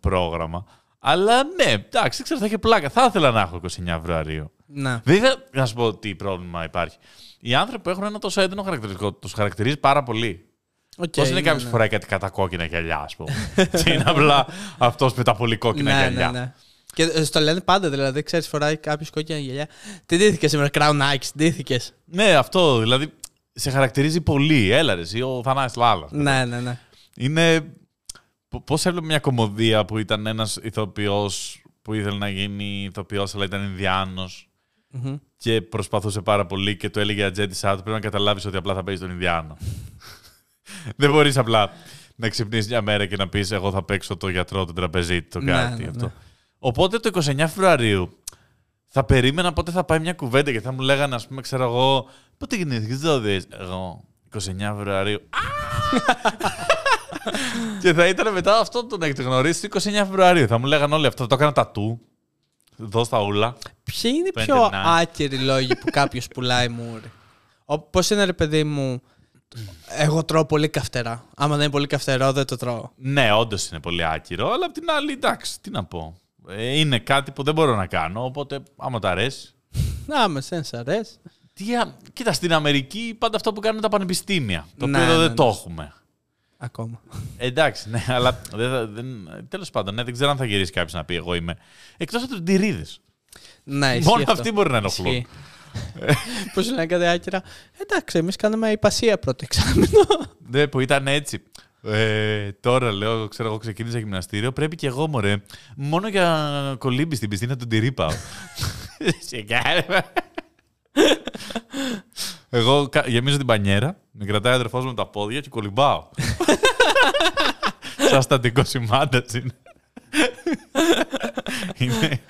πρόγραμμα. Αλλά ναι, εντάξει, ξέρω, θα είχε πλάκα. Θα ήθελα να έχω 29 Φεβρουαρίου. Ναι. Βέβαια, να σου πω τι πρόβλημα υπάρχει. Οι άνθρωποι που έχουν ένα τόσο έντονο χαρακτηριστικό τους χαρακτηρίζει πάρα πολύ. Οκ, Πώς είναι ναι, κάποιος ναι. που φοράει κάτι κατακόκκινα γυαλιά, ας πούμε. και είναι απλά αυτός με τα πολύ κόκκινα Ναι, γυαλιά. ναι, ναι. Και ε, στο λένε πάντα, δηλαδή, ξέρεις, φοράει κάποιος κόκκινα γυαλιά. Τι ντύθηκε σήμερα, Crown Ike, ντύθηκε. Ναι, αυτό δηλαδή σε χαρακτηρίζει πολύ. Έλα ρε, εσύ, ο Θανάσης Λάλας. Ναι, ναι, ναι. Είναι. Πώς έβλεπε μια κομμωδία που ήταν ένας ηθοποιός που ήθελε να γίνει ηθοποιός, αλλά ήταν Ινδιάνος Μμμ. και προσπαθούσε πάρα πολύ και του έλεγε ατζέντη του πρέπει να καταλάβεις ότι απλά θα παίζεις τον Ινδιάνο. Δεν μπορείς απλά να ξυπνήσεις μια μέρα και να πεις: Εγώ θα παίξω το γιατρό, τον τραπεζίτη, το Ναι, κάτι ναι, αυτό. ναι. Οπότε το 29 Φεβρουαρίου θα περίμενα πότε θα πάει μια κουβέντα και θα μου λέγανε, ας πούμε, ξέρω εγώ, πότε γεννήθηκες, δεν το δεις. Εγώ, 29 Φεβρουαρίου. Α! και θα ήταν μετά αυτό το να έχετε γνωρίσει 29 Φεβρουαρίου. Θα μου λέγανε όλοι αυτό, το έκανα τατού. Εδώ στα ούλα. Ποιοι είναι οι Το πιο internet. άκυροι λόγοι που κάποιος πουλάει μούρι; Πώς είναι, ρε παιδί μου, εγώ τρώω πολύ καυτερά. Άμα δεν είναι πολύ καυτερό, δεν το τρώω. Ναι, όντως είναι πολύ άκυρο, αλλά απ' την άλλη, εντάξει, τι να πω. Ε, είναι κάτι που δεν μπορώ να κάνω, οπότε άμα τα αρέσει. Να με σεν σ' αρέσει. Τι, α- κοίτα, στην Αμερική πάντα αυτό που κάνουν τα πανεπιστήμια. Το Ναι, οποίο εδώ ναι, δεν ναι. το έχουμε. Ακόμα. Εντάξει, ναι, αλλά δεν, θα- δεν, τέλος πάντων, ναι, δεν ξέρω αν θα γυρίσει κάποιος να πει εγώ είμαι. Εκτός από τους ντυρίδες. Ναι, ισχύει Μόνο αυτό. αυτοί μπορεί να ενοχλούν. Πώ λένε κάτι άκυρα. Εντάξει, εμείς κάναμε υπασία πρώτο εξάμεινο. Ναι, που ήταν έτσι. Ε, τώρα λέω, ξέρω εγώ, ξεκίνησα γυμναστήριο. Πρέπει και εγώ, μωρέ. Μόνο για κολύμπη στην πιστίνα του τυρί πάω. Σε κάρε. Εγώ κα- γεμίζω την πανιέρα, με κρατάει ο αδερφός μου με τα πόδια και κολυμπάω. Σαν στατικό σημάντας είναι. είναι...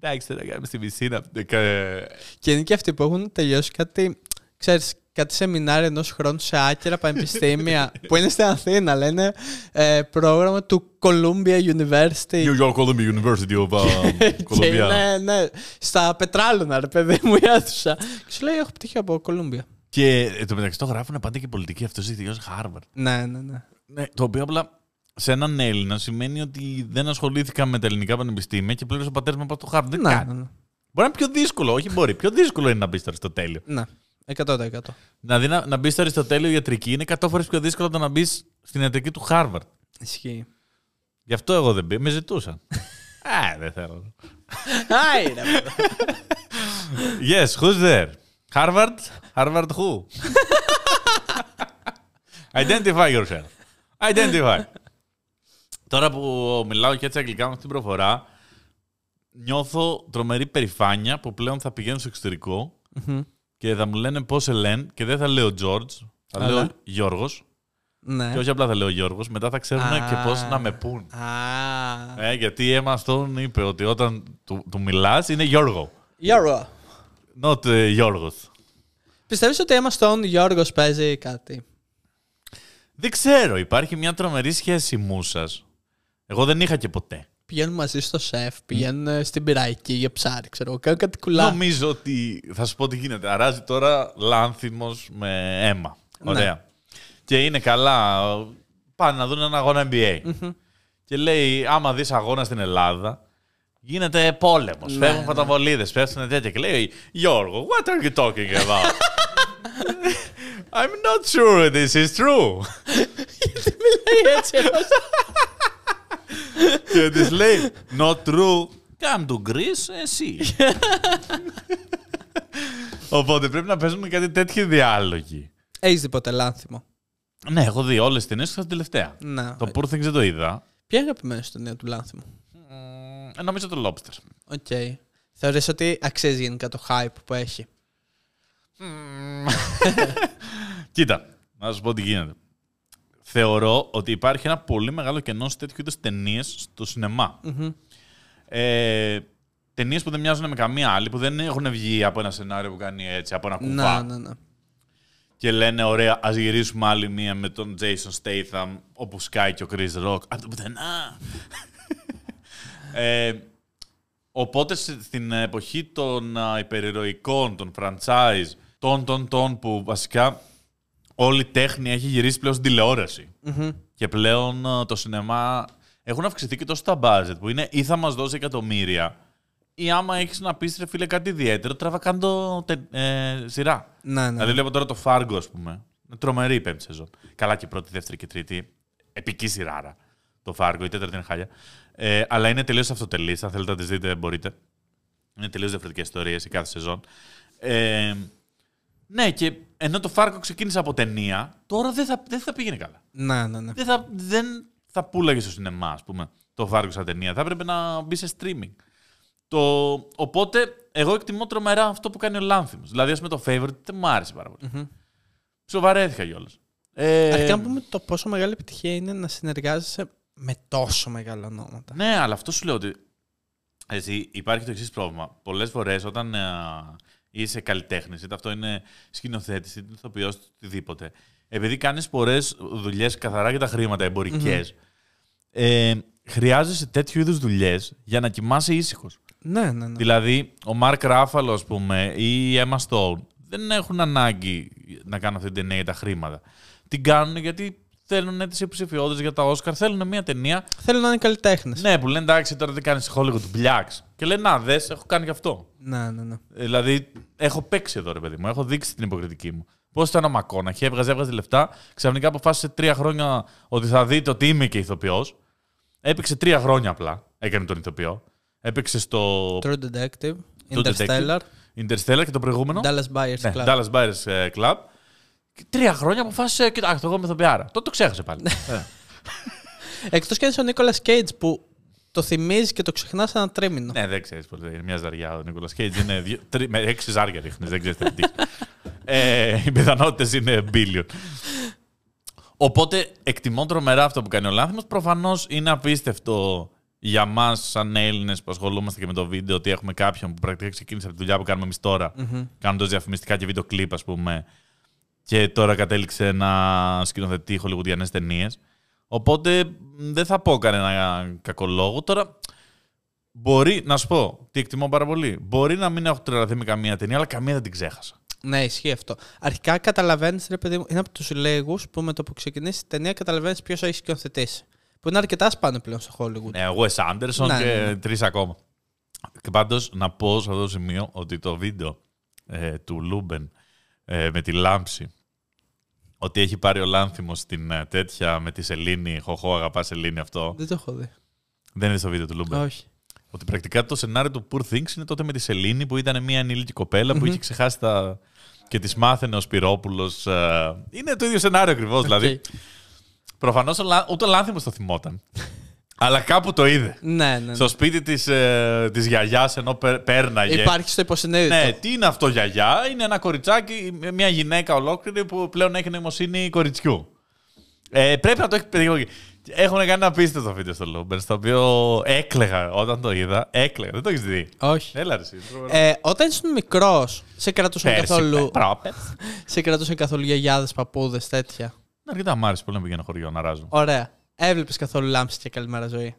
Εντάξει, θα τα κάνουμε στην πισίνα. Ε, και είναι και αυτοί που έχουν τελειώσει κάτι, ξέρεις, κάτι σεμινάρια ενός χρόνου σε άκυρα πανεπιστήμια που είναι στην Αθήνα. Λένε ε, πρόγραμμα του Columbia University. New York Columbia University of uh, Και Columbia. είναι, ναι, στα πετράλωνα, ρε παιδί μου, η αίθουσα. Και σου λέει: Έχω πτυχίο από Columbia. Και εν τω μεταξύ το γράφουν πάντα και πολιτική. Αυτός έχει Harvard. Ναι, ναι, ναι. Ναι, το οποίο απλά σε έναν Έλληνα σημαίνει ότι δεν ασχολήθηκα με τα ελληνικά πανεπιστήμια και πλήρωσε ο πατέρας μου από το Harvard. Δεν Ναι, κάνει. ναι, ναι. Μπορεί να είναι πιο δύσκολο, όχι μπορεί. Πιο δύσκολο είναι να μπει στο Αριστοτέλειο. ναι. 100%. Δηλαδή να, να μπει στο Αριστοτέλειο ιατρική είναι 100 φορές πιο δύσκολο από το να μπεις στην ιατρική του Harvard. Ισχύει. Γι' αυτό εγώ δεν μπήκα. Με ζητούσαν. Α, δεν θέλω. Άι, ρε, παιδί. Yes, who's there? Harvard? Harvard who? Identify yourself. Identify. Τώρα που μιλάω και έτσι αγγλικά με αυτή την προφορά, νιώθω τρομερή περηφάνεια που πλέον θα πηγαίνω στο εξωτερικό και θα μου λένε πώς σε λένε και δεν θα λέω George, θα Αλλά; λέω Γιώργος. Ναι. Και όχι απλά θα λέω Γιώργος, μετά θα ξέρουν Α. και πώς να με πούν. Α. Ε, γιατί η Emma Stone είπε ότι όταν του, του μιλάς είναι Γιώργο. Γιώργο. Not ε, Γιώργος. Πιστεύεις ότι Emma Stone Γιώργος παίζει κάτι; Δεν ξέρω, υπάρχει μια τρομερή σχέση μουσας. Εγώ δεν είχα και ποτέ. Πηγαίνουν μαζί στο σεφ, πηγαίνουν ε, στην πυραϊκή για ψάρι, ξέρω εγώ. Κάνουν κάτι κουλά. Νομίζω ότι θα σου πω τι γίνεται. Αράζει τώρα λάνθιμος με αίμα. Ναι. Ωραία. Και είναι καλά. Πάνε να δουν ένα αγώνα NBA. Και λέει, άμα δεις αγώνα στην Ελλάδα, γίνεται πόλεμος. Ναι, Φεύγουν ναι. φωτοβολίδες, πέφτουν τέτοια. Και λέει, Γιώργο, what are you talking about? I'm not sure this is true. Λέει έτσι. και της λέει, not true. Come to Greece, εσύ. Οπότε πρέπει να παίζουμε κάτι τέτοιοι διάλογοι. Έχεις δει ποτέ Λάνθιμο; Ναι, έχω δει όλες τις ταινίες και την τελευταία. Ναι. Το Poor Things δεν το είδα. Ποια είναι η αγαπημένη σου ταινία του Λάνθιμου; Ε, νομίζω το Lobster. Οκ. Θεωρείς ότι αξίζει γενικά το hype που έχει; Κοίτα, να σου πω τι γίνεται. Θεωρώ ότι υπάρχει ένα πολύ μεγάλο κενό σε τέτοιου είδους ταινίες στο σινεμά. Ε, ταινίες που δεν μοιάζουν με καμία άλλη, που δεν έχουν βγει από ένα σενάριο που κάνει έτσι, από ένα κουβά. Ναι, ναι, ναι. Και λένε, ωραία, ας γυρίσουμε άλλη μία με τον Jason Statham, όπου σκάει και ο Chris Rock. Από το πουθενά. ε, οπότε σε- στην εποχή των α, υπερηρωικών, των franchise, των, των, των, που βασικά όλη η τέχνη έχει γυρίσει πλέον στην τηλεόραση. Και πλέον α, το σινεμά έχουν αυξηθεί και τόσο τα budget που είναι ή θα μας δώσει εκατομμύρια ή άμα έχεις να πεις ρε φίλε κάτι ιδιαίτερο, τραβά κάτω τε- ε, σειρά. Ναι, ναι. Δηλαδή βλέπω τώρα το Fargo, ας πούμε. Είναι τρομερή η πέμπτη σεζόν. Καλά και η πρώτη, δεύτερη και τρίτη. Επική σειράρα. Το Fargo, η τέταρτη είναι χάλια. Ε, αλλά είναι τελείως αυτοτελής. Αν θέλετε να τις δείτε, μπορείτε. Είναι τελείως διαφορετικές ιστορίες η κάθε σεζόν. Ε, ναι, και ενώ το Fargo ξεκίνησε από ταινία, τώρα δεν θα, δεν θα πήγαινε καλά. Ναι, ναι, ναι. Δεν θα, δεν θα πουλάγε στο σινεμά, ας πούμε, το Fargo σαν ταινία. Θα έπρεπε να μπει σε streaming. Το... Οπότε, εγώ εκτιμώ τρομερά αυτό που κάνει ο Λάνθιμος. Δηλαδή, ας πούμε, το favorite δεν μου άρεσε πάρα πολύ. Σοβαρέθηκα κιόλας. Ε, Αρχικά να πούμε το πόσο μεγάλη επιτυχία είναι να συνεργάζεσαι με τόσο μεγάλα ονόματα. Ναι, αλλά αυτό σου λέω ότι. Εσύ, υπάρχει το εξής πρόβλημα. Πολλές φορές όταν ε, είσαι καλλιτέχνη, είτε αυτό είναι σκηνοθέτη, είτε ηθοποιός, οτιδήποτε, επειδή κάνεις πολλές δουλειές καθαρά για τα χρήματα, εμπορικές, ε, χρειάζεσαι τέτοιου είδους δουλειές για να κοιμάσαι ήσυχος. Ναι, ναι, ναι. Δηλαδή, ο Μαρκ Ράφαλο, ας πούμε, ή η Emma Stone δεν έχουν ανάγκη να κάνουν αυτή την ταινία για τα χρήματα. Την κάνουν γιατί θέλουν τι υποψηφιότητε για τα Όσκαρ. Θέλουν μια ταινία Θέλω να είναι καλλιτέχνε. ναι, που λένε εντάξει, τώρα δεν κάνεις Hollywood, μπλιάξ. Και λένε Να, δες, έχω κάνει και αυτό. Ναι, ναι, ναι. Ε, Δηλαδή, έχω παίξει εδώ, ρε παιδί μου, έχω δείξει την υποκριτική μου. Πώς ήταν ο Μακόναχη, έβγαζε, έβγαζε λεφτά. Ξαφνικά αποφάσισε τρία χρόνια ότι θα δείτε ότι είμαι και ηθοποιός. Έπαιξε τρία χρόνια απλά. Έκανε τον ηθοποιό. Έπαιξε στο True Detective, Το Interstellar, Interstellar και το προηγούμενο. Dallas Buyers Ναι, Club. Dallas Buyers ε, Club. Και τρία χρόνια αποφάσισε, κοιτάξτε, εγώ είμαι ηθοποιάρα. Τότε το ξέχασε πάλι. Ε. Εκτός κι αν είσαι ο Νίκολας Cage που το θυμίζεις και το ξεχνάς ένα τρίμηνο. Ναι, δεν ξέρεις πολύ. Είναι μια ζαριά ο Νίκολας Κέιτ. Είναι δύο, τρι, με έξι ζάρια ρίχνεις. Δεν ξέρεις τι. ε, οι πιθανότητες είναι billion. Οπότε εκτιμώ τρομερά αυτό που κάνει ο Λάνθιμος. Προφανώς είναι απίστευτο για μας, σαν Έλληνες που ασχολούμαστε και με το βίντεο, ότι έχουμε κάποιον που πρακτικά ξεκίνησε από τη δουλειά που κάνουμε εμείς τώρα, κάνοντας διαφημιστικά και βίντεο κλειπ, ας πούμε, και τώρα κατέληξε να σκηνοθετεί χολιγουδιανές ταινίες. Οπότε μ, δεν θα πω κανένα κακό λόγο. Τώρα μπορεί, να σου πω, τι εκτιμώ πάρα πολύ. Μπορεί να μην έχω τρελαθεί με καμία ταινία, αλλά καμία δεν την ξέχασα. Ναι, ισχύει αυτό. Αρχικά καταλαβαίνεις, ρε παιδί μου, είναι από τους λίγους που με το που ξεκινήσει η ταινία καταλαβαίνεις ποιος έχει σκηνοθετήσει. Που είναι αρκετά σπάνιο πλέον στο Hollywood. Ναι, Wes Anderson Ναι, και ναι, ναι. τρεις ακόμα. Και πάντως να πω σε αυτό το σημείο ότι το βίντεο ε, του Λούμπεν ε, με τη λάμψη ότι έχει πάρει ο Λάνθιμος στην ε, τέτοια με τη Σελήνη, χοχό αγαπά Σελήνη αυτό. Δεν το έχω δει. Δεν είναι στο βίντεο του Λούμπεν. Όχι. Ότι πρακτικά το σενάριο του Poor Things είναι τότε με τη Σελήνη που ήταν μια ενήλικη κοπέλα που είχε ξεχάσει τα... και τη μάθαινε ο Σπυρόπουλος. ε, Είναι το ίδιο σενάριο ακριβώς. Δηλαδή, Οκ. προφανώ ούτε ο Λάνθιμος το θυμόταν. Αλλά κάπου το είδε. Ναι, ναι. ναι. Στο σπίτι της, ε, της γιαγιάς ενώ πε- πέρναγε. Υπάρχει στο υποσυνείδητο. Ναι, τι είναι αυτό γιαγιά; Είναι ένα κοριτσάκι, μια γυναίκα ολόκληρη που πλέον έχει νοημοσύνη κοριτσιού. Ε, πρέπει να το έχει παιδί. Έχουν κάνει ένα απίστευτο βίντεο στο Λούμπεν, στο οποίο έκλαιγα όταν το είδα. Έκλαιγα. Δεν το έχεις δει; Όχι. Έλα, ρε, εσύ, τρομερό. Ε, όταν ήσουν μικρός, σε κρατούσαν Πέρσι, καθόλου. πε- πρόπερσι. σε κρατούσαν καθόλου γιαγιάδες, παππούδες, τέτοια; Αρκετά μ' άρεσε πολύ να πηγαίνω χωριό να αράζω. Ωραία. Έβλεπες καθόλου λάμψη και καλημέρα ζωή;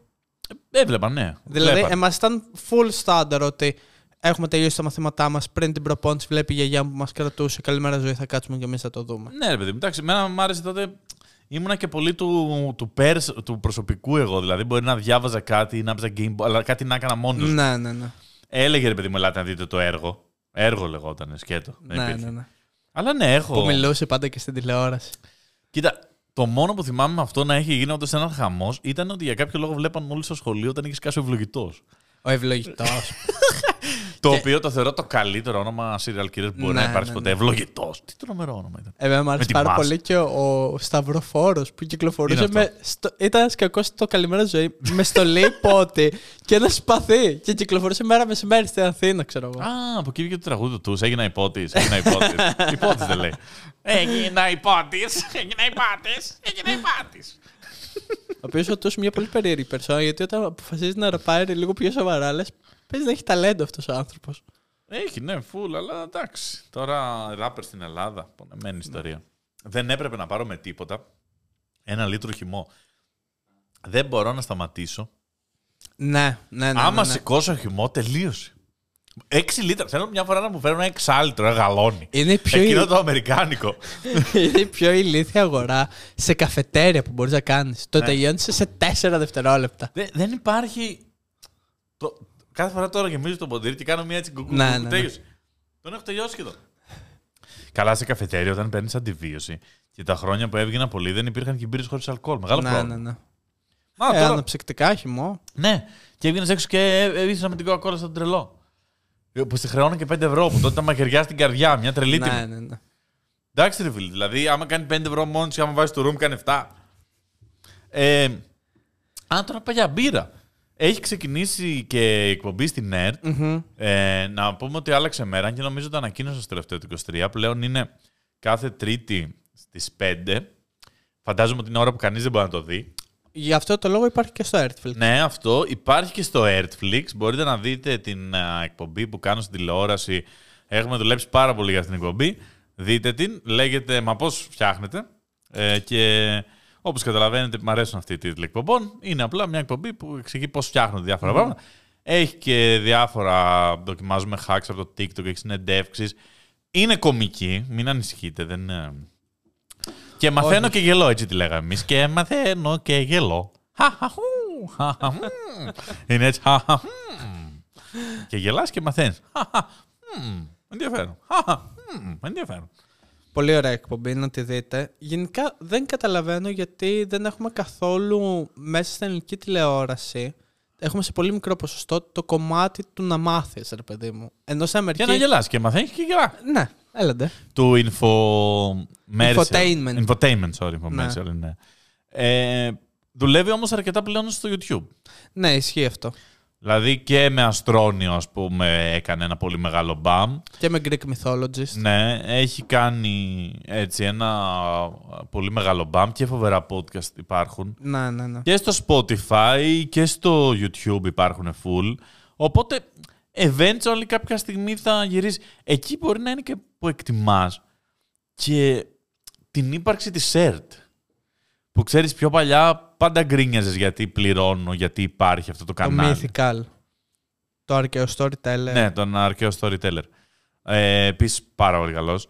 Έβλεπα, ναι. Δηλαδή, Έβλεπα. εμάς ήταν full standard ότι έχουμε τελειώσει τα μαθήματά μας πριν την προπόνηση. Βλέπει η γιαγιά μου που μας κρατούσε. Καλημέρα ζωή, θα κάτσουμε και εμείς θα το δούμε. Ναι, ρε παιδί, μου, εντάξει, εμένα μου άρεσε τότε. Ήμουνα και πολύ του, του, πέρσ, του προσωπικού εγώ. Δηλαδή, μπορεί να διάβαζα κάτι ή να έπαιζα game, αλλά κάτι να έκανα μόνος. Ναι, ναι, ναι. Έλεγε ρε παιδί μου, ελάτε να δείτε το έργο. Έργο λεγόταν, σκέτο. Δεν ναι, υπήρχε. ναι, ναι. Αλλά ναι, έχω. Που μιλούσε πάντα και στην τηλεόραση. Κοίτα, το μόνο που θυμάμαι με αυτό να έχει γίνει όντω ένας χαμός ήταν ότι για κάποιο λόγο βλέπαν όλοι στο σχολείο όταν είχε κάσει ο ευλογητός. Ο ευλογητός. Το Και- οποίο το θεωρώ το καλύτερο όνομα serial killer που μπορεί Ναι, να υπάρξει ναι, ποτέ. ναι. Ευλογητός. Τι τρομερό όνομα ήταν. Εμένα μου Με άρεσε τη πάρα μάσα. πολύ και ο, ο Σταυροφόρος που κυκλοφορούσε Είναι με. Στο, ήταν σκακό στο καλημέρα ζωή με στολή πότη και ένα σπαθί. Και κυκλοφορούσε μέρα μεσημέρι στην Αθήνα, ξέρω εγώ. Α, από εκεί βγήκε το τραγούδι του. Έγινα υπότης. Έγινα υπότης. υπότης δεν λέει. Έγινα υπότης. Έγινα υπότη. Έγινα υπότη. Ο οποίος ο Τούς μια πολύ περίεργη περσόνα, γιατί όταν αποφασίζει να ραπάει λίγο πιο σοβαρά, λες παίζει να έχει ταλέντο αυτός ο άνθρωπος. Έχει, ναι, φουλ, αλλά εντάξει. Τώρα ράπερ στην Ελλάδα. Πονεμένη ιστορία. Δεν έπρεπε να πάρω με τίποτα ένα λίτρο χυμό. Δεν μπορώ να σταματήσω. Ναι, ναι, ναι. Άμα ναι, ναι. σηκώσω χυμό, τελείωσε. Έξι λίτρα. Θέλω μια φορά να μου φέρουν ένα εξάλιτρο, ένα γαλόνι. Είναι η πιο, Εκείνο το αμερικάνικο. είναι η πιο ηλίθια αγορά σε καφετέρια που μπορείς να κάνεις. Το Ναι. τελειώνεις σε τέσσερα δευτερόλεπτα. Δεν, δεν υπάρχει. Το... Κάθε φορά τώρα γεμίζω το ποντήρι και κάνω μια έτσι κουκού. Ναι, κουκού, ναι, ναι. Τέλειωσε. Τον έχω τελειώσει σχεδόν. Καλά σε καφετέρια όταν παίρνεις αντιβίωση. Και τα χρόνια που έβγαινα πολύ δεν υπήρχαν και μπύρε χωρίς αλκοόλ. Μεγάλο ναι, πρόβλημα. ναι, ναι. Μα, Ε, τώρα... αναψυκτικά, χυμό. Ναι, και έβγαινες έξω και έβγαινε με την κοκακόλα στον τρελό. Ε, Που στη χρεώνω και 5 ευρώ που τότε ήταν μαχαιριά στην καρδιά, μια τρελή τιμή. Ναι, ναι, ναι. Εντάξει, ρε φίλε. Δηλαδή, άμα κάνει 5 ευρώ μόνος και άμα βάζεις το room κάνει 7. Ε, α, τώρα παλιά μπύρα. Έχει ξεκινήσει και η εκπομπή στην ΕΡΤ. Μμμ. Ε, να πούμε ότι άλλαξε μέρα και νομίζω το ανακοίνωσα στο τελευταίο του 23. Πλέον είναι κάθε Τρίτη στις 5. Φαντάζομαι ότι είναι ώρα που κανείς δεν μπορεί να το δει. Γι' αυτό το λόγο υπάρχει και στο Earthflix. Ναι, αυτό υπάρχει και στο Airtflix. Μπορείτε να δείτε την α, εκπομπή που κάνω στην τηλεόραση. Έχουμε δουλέψει πάρα πολύ για την εκπομπή. Δείτε την. Λέγεται Μα πώς φτιάχνετε. Ε, και όπως καταλαβαίνετε, μου αρέσουν αυτοί οι τίτλοι εκπομπών. Είναι απλά μια εκπομπή που εξηγεί πώς φτιάχνονται διάφορα πράγματα. Έχει και διάφορα. Δοκιμάζουμε hacks από το TikTok, έχει συνεντεύξεις. Είναι κομική, μην ανησυχείτε. Δεν, είναι- και μαθαίνω και γελώ, έτσι τη λέγαμε εμείς. Και μαθαίνω και γελώ. Χαχαχού, χαχαχού. Είναι έτσι. χαχαχού. Και γελάς και μαθαίνεις. Χαχαχού. Ενδιαφέρον. Χαχαχού. Ενδιαφέρον. Πολύ ωραία εκπομπή να τη δείτε. Γενικά δεν καταλαβαίνω γιατί δεν έχουμε καθόλου μέσα στην ελληνική τηλεόραση. Έχουμε σε πολύ μικρό ποσοστό το κομμάτι του να μάθεις, ρε παιδί μου. Ενώ σε Αμερική. Και να γελάς και μαθαίνεις και γελάς. Ναι, έλαντε. Του info... Infotainment. Infotainment, sorry, infomercial, ναι. Ε, δουλεύει όμως αρκετά πλέον στο YouTube. Ναι, ισχύει αυτό. Δηλαδή και με Αστρόνιο, ας πούμε, έκανε ένα πολύ μεγάλο μπαμ. Και με Greek Mythologist. Ναι, έχει κάνει έτσι ένα πολύ μεγάλο μπαμ και φοβερά podcast υπάρχουν. Ναι, ναι, ναι. Και στο Spotify και στο YouTube υπάρχουν full. Οπότε, eventually κάποια στιγμή θα γυρίσει. Εκεί μπορεί να είναι και που εκτιμάς. Και την ύπαρξη της ΕΡΤ. Που ξέρεις πιο παλιά πάντα γκρίνιαζες γιατί πληρώνω, γιατί υπάρχει αυτό το Το κανάλι. Mythical. Το αρχαίο storyteller. Ναι, τον αρχαίο storyteller. Ε, Επίσης πάρα πολύ καλός.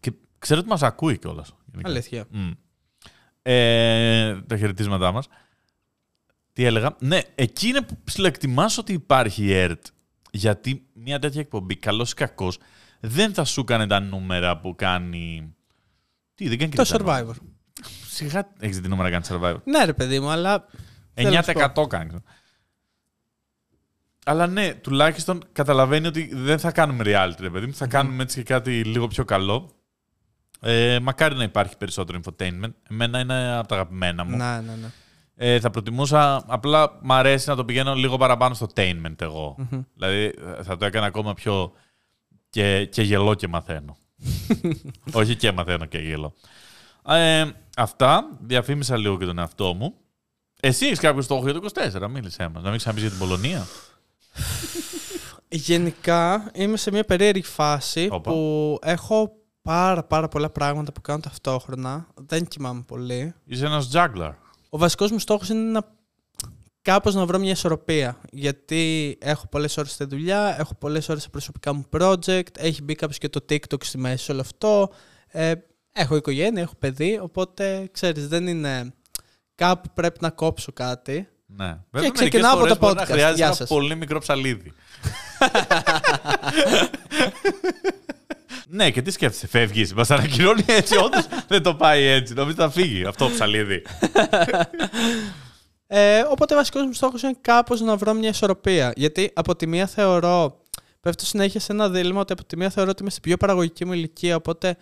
Και ξέρω ότι μας ακούει κιόλας. Αλήθεια. Ε, τα χαιρετίσματά μας. Τι έλεγα; Ναι, εκεί είναι που ψηλοεκτιμάς ότι υπάρχει η ΕΡΤ. Γιατί μια τέτοια εκπομπή, καλός ή κακός, δεν θα σου έκανε τα νούμερα που κάνει. Τι, δεν κάνει και Το τα νούμερα. Survivor. Σιγά έχεις δει νούμερα κάνει Survivor. Ναι, ρε παιδί μου, αλλά. θέλω να σου 9% κάνει. Αλλά ναι, τουλάχιστον καταλαβαίνει ότι δεν θα κάνουμε reality, ρε παιδί μου. Θα κάνουμε έτσι και κάτι λίγο πιο καλό. Ε, μακάρι να υπάρχει περισσότερο infotainment. Εμένα είναι από τα αγαπημένα μου. Ναι, ναι, ναι. Ε, θα προτιμούσα, απλά μ' αρέσει να το πηγαίνω λίγο παραπάνω στο tainment εγώ. Δηλαδή ε, θα το έκανα ακόμα πιο και, και γελώ και μαθαίνω. Όχι και μαθαίνω και γελώ. Ε, αυτά. Διαφήμισα λίγο και τον εαυτό μου. Εσύ έχεις κάποιο στόχο για το 24, μίλησέ μας. Να μην ξαναπείς για την Πολωνία. Γενικά είμαι σε μια περίεργη φάση Όπα. που έχω πάρα πάρα πολλά πράγματα που κάνω ταυτόχρονα. Δεν κοιμάμαι πολύ. Είσαι ένας juggler. Ο βασικός μου στόχος είναι να κάπως να βρω μια ισορροπία. Γιατί έχω πολλές ώρες στη δουλειά, έχω πολλές ώρες σε προσωπικά μου project, έχει μπει κάποιος και το TikTok στη μέση σε όλο αυτό. Ε, έχω οικογένεια, έχω παιδί, οπότε ξέρεις δεν είναι... Κάπου πρέπει να κόψω κάτι. Ναι. ξεκινάω από μερικές το φορές μπορεί να podcast. χρειάζεται Γεια ένα σας. πολύ μικρό ψαλίδι. ναι, και τι σκέφτεσαι, φεύγεις. Μας ανακοινώνει έτσι, όντως δεν το πάει έτσι. Νομίζω θα φύγει αυτό το ψαλίδι. Ε, οπότε ο βασικός μου στόχος είναι κάπως να βρω μια ισορροπία. Γιατί από τη μία θεωρώ, πέφτω συνέχεια σε ένα δίλημα ότι από τη μία θεωρώ ότι είμαι στην πιο παραγωγική μου ηλικία, οπότε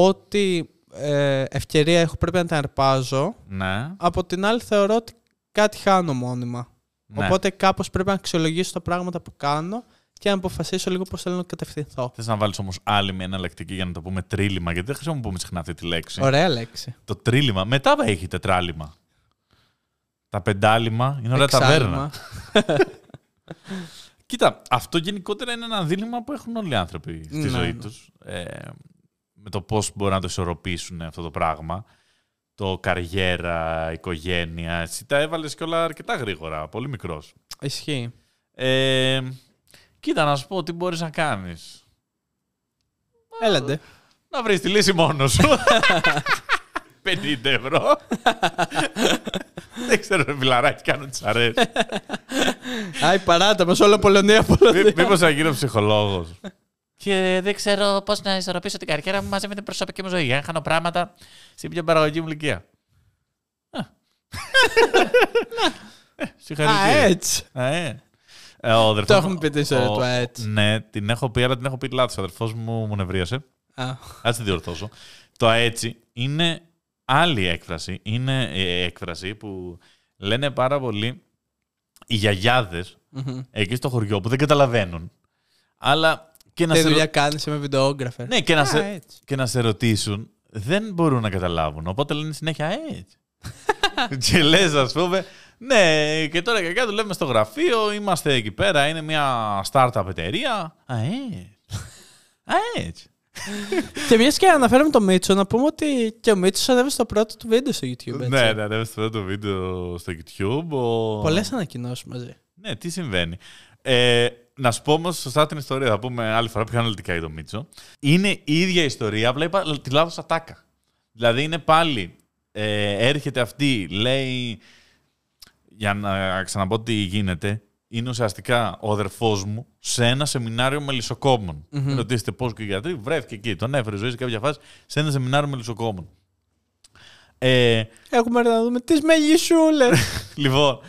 ό,τι ε, ευκαιρία έχω πρέπει να τα αρπάζω. ναι. Από την άλλη θεωρώ ότι κάτι χάνω μόνιμα. ναι. Οπότε κάπως πρέπει να αξιολογήσω τα πράγματα που κάνω και να αποφασίσω λίγο πώς θέλω να κατευθυνθώ. Θες να βάλεις όμως άλλη μια εναλλακτική για να το πούμε τρίλημα, γιατί δεν χρησιμοποιούμε συχνά αυτή τη λέξη. Ωραία λέξη. Το τρίλημα. Μετά έχει τετράλημα. Τα πεντάλημα είναι ωραία ταβέρνα. Εξάλμα. Κοίτα, αυτό γενικότερα είναι ένα δίλημα που έχουν όλοι οι άνθρωποι στη Ναι, ζωή ναι. τους. Ε, με το πώς μπορούν να το ισορροπήσουν αυτό το πράγμα. Το καριέρα, οικογένεια. Εσύ τα έβαλες και όλα αρκετά γρήγορα, πολύ μικρός. Ισχύει. Ε, κοίτα, να σου πω τι μπορείς να κάνεις. Έλαντε. Να βρεις τη λύση μόνος σου. 50 ευρώ. Δεν ξέρω, ρε φιλαράκι, κάνω τις αρέσεις. Άι παράτα μας όλο Πολωνία, Πολωνία. Μήπως θα γίνω ψυχολόγος. Και δεν ξέρω πώς να ισορροπήσω την καριέρα μου μαζί με την προσωπική μου ζωή. Για να χάνω πράγματα. Στην πιο παραγωγική μου ηλικία. Α. Ε, Α, Συγχαρητήρια. έτσι. Α, ε. Ε, ο αδερφός Το μου- έχουμε πει την ιστορία ο- του ΑΕΤ. Ναι, την έχω πει, αλλά την έχω πει λάθος. Ο αδερφός μου μου νευρίασε. Α, Ας τη διορθώσω. Το έτσι είναι άλλη έκφραση. Είναι ε, έκφραση που λένε πάρα πολύ οι γιαγιάδες μμμ. εκεί στο χωριό που δεν καταλαβαίνουν. Αλλά και να Τι σε, δουλειά ρω- κάνεις, είμαι βιντεόγραφερ. ναι, και να, Α, σε, έτσι. και να σε ρωτήσουν, δεν μπορούν να καταλάβουν. Οπότε λένε συνέχεια «Ε, έτσι. και λες, ας πούμε, ναι, και τώρα και κάτω λέμε στο γραφείο, είμαστε εκεί πέρα, είναι μια startup εταιρεία. Α, έτσι. Α, έτσι. Και μιας και αναφέραμε το Μίτσο, να πούμε ότι και ο Μίτσος ανέβησε το πρώτο του βίντεο στο YouTube. Έτσι. ναι, ναι, ανέβασε το πρώτο βίντεο στο YouTube. Ο... Πολλές ανακοινώσεις μαζί. Ναι, τι συμβαίνει. Ε, να σου πω όμως σωστά την ιστορία, θα πούμε άλλη φορά πιο αναλυτικά για τον Μίτσο. Είναι η ίδια ιστορία, απλά είπα τη λάθος ατάκα. Δηλαδή είναι πάλι. Ε, έρχεται αυτή, λέει. Για να ξαναπώ τι γίνεται, είναι ουσιαστικά ο αδερφός μου σε ένα σεμινάριο μελισσοκόμων. Mm-hmm. Ρωτήσετε πώς και οι γιατροί, βρέθηκε εκεί. Τον έφερε ζωή σε κάποια φάση σε ένα σεμινάριο μελισσοκόμων. Ε, Έχουμε να δούμε τις μεγισούλε. Λοιπόν,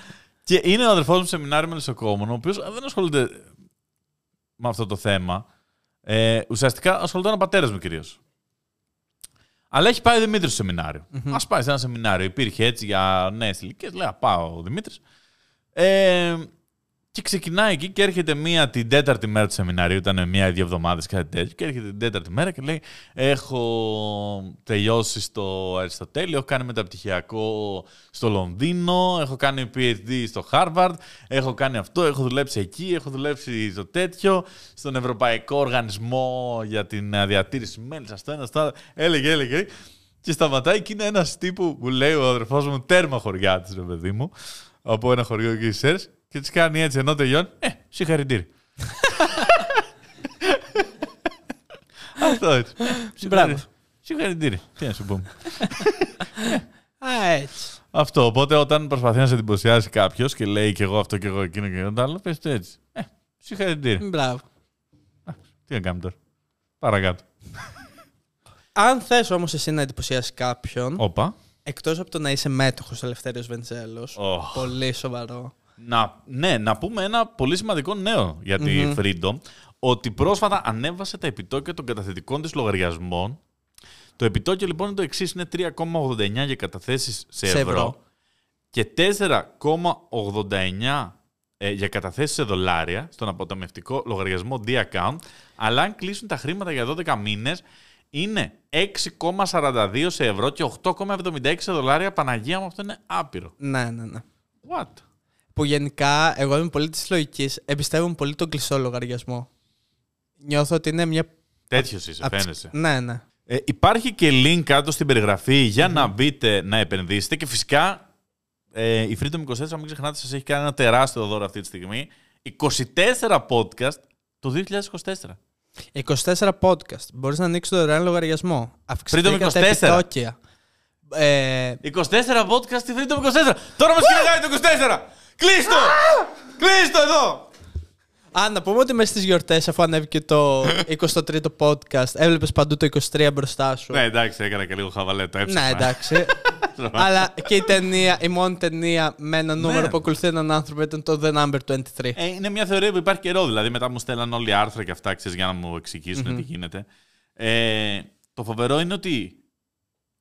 και είναι ο αδερφός μου σε σεμινάριο με νοσοκόμων, ο οποίος δεν ασχολείται με αυτό το θέμα. Ε, ουσιαστικά ασχολείται ο πατέρα μου κυρίως. Αλλά έχει πάει ο Δημήτρης στο σεμινάριο. Α πάει σε ένα σεμινάριο. Υπήρχε έτσι για νέες ηλικίες. Λέει, «Α, πάω ο Δημήτρης. Ε, Και ξεκινάει εκεί και έρχεται μία την τέταρτη μέρα του σεμιναρίου, ήταν μία ή δύο εβδομάδες κάτι τέτοιο. Και έρχεται την τέταρτη μέρα και λέει: Έχω τελειώσει στο Αριστοτέλειο, έχω κάνει μεταπτυχιακό στο Λονδίνο, έχω κάνει PhD στο Harvard, έχω κάνει αυτό, έχω δουλέψει εκεί, έχω δουλέψει στο τέτοιο, στον Ευρωπαϊκό Οργανισμό για την ε, διατήρηση μέλης. Αυτό ένα, αυτό. άλλο. Έλεγε, έλεγε. Και σταματάει και είναι ένας τύπου που λέει ο αδερφός μου τέρμα χωριά της, ρε παιδί μου, από ένα χωριό εκεί στη Σέρς, και τη κάνει έτσι ενώ τελειώνει. Ε, συγχαρητήρια. Αυτό έτσι. Μπράβο. Συγχαρητήρια. Τι να σου πούμε. Α, έτσι. Αυτό. Οπότε όταν προσπαθεί να σε εντυπωσιάσει κάποιος και λέει και εγώ αυτό και εγώ εκείνο και εγώ το άλλο, πες του έτσι. Ε, συγχαρητήρια. Μπράβο. Τι να κάνουμε τώρα. Παρακάτω. Αν θες όμως εσύ να εντυπωσιάσεις κάποιον, Όπα. εκτός από το να είσαι μέτοχος Ελευθέριος Βενιζέλος, Οχ. πολύ σοβαρό. Να, ναι, να πούμε ένα πολύ σημαντικό νέο για τη Freedom. Ότι πρόσφατα ανέβασε τα επιτόκια των καταθετικών της λογαριασμών. Το επιτόκιο λοιπόν είναι το εξής: είναι 3,89 για καταθέσεις σε, Σε ευρώ, ευρώ. και 4,89 ε, για καταθέσεις σε δολάρια στον αποταμιευτικό λογαριασμό D-account. Αλλά αν κλείσουν τα χρήματα για 12 μήνες είναι 6,42 σε ευρώ και 8,76 σε δολάρια. Παναγία μου, αυτό είναι άπειρο. Ναι, ναι, ναι. What? Που γενικά εγώ είμαι πολύ της λογικής. Εμπιστεύομαι πολύ τον κλειστό λογαριασμό. Νιώθω ότι είναι μια. Τέτοιος είσαι, απ' τις- φαίνεσαι. Ναι, ναι. Ε, υπάρχει και link κάτω στην περιγραφή για να μπείτε να επενδύσετε και φυσικά ε, η Freedom 24, μην ξεχνάτε, σας έχει κάνει ένα τεράστιο δώρο αυτή τη στιγμή. 24 podcast το 2024. 24 podcast. Μπορείς να ανοίξεις το δωρεάν λογαριασμό. Αυξηθήκαν τα 24. επιτόκια. Ε, 24 podcast στη Freedom 24. Τώρα μας κυνηγάει το 24. Κλείστο! Κλείστο εδώ! Α, να πούμε ότι μέσα στις γιορτές, αφού ανέβηκε το 23ο podcast, έβλεπες παντού το 23 μπροστά σου. Ναι, εντάξει, έκανα και λίγο χαβαλέ, το έψαχνα. Ναι, εντάξει. Αλλά και η ταινία, η μόνη ταινία με ένα νούμερο Ναι. που ακολουθεί έναν άνθρωπο ήταν το The Number 23. Ε, είναι μια θεωρία που υπάρχει καιρό. Δηλαδή, μετά μου στέλναν όλοι άρθρα και αυτά, ξέρεις, για να μου εξηγήσουν τι γίνεται. Ε, το φοβερό είναι ότι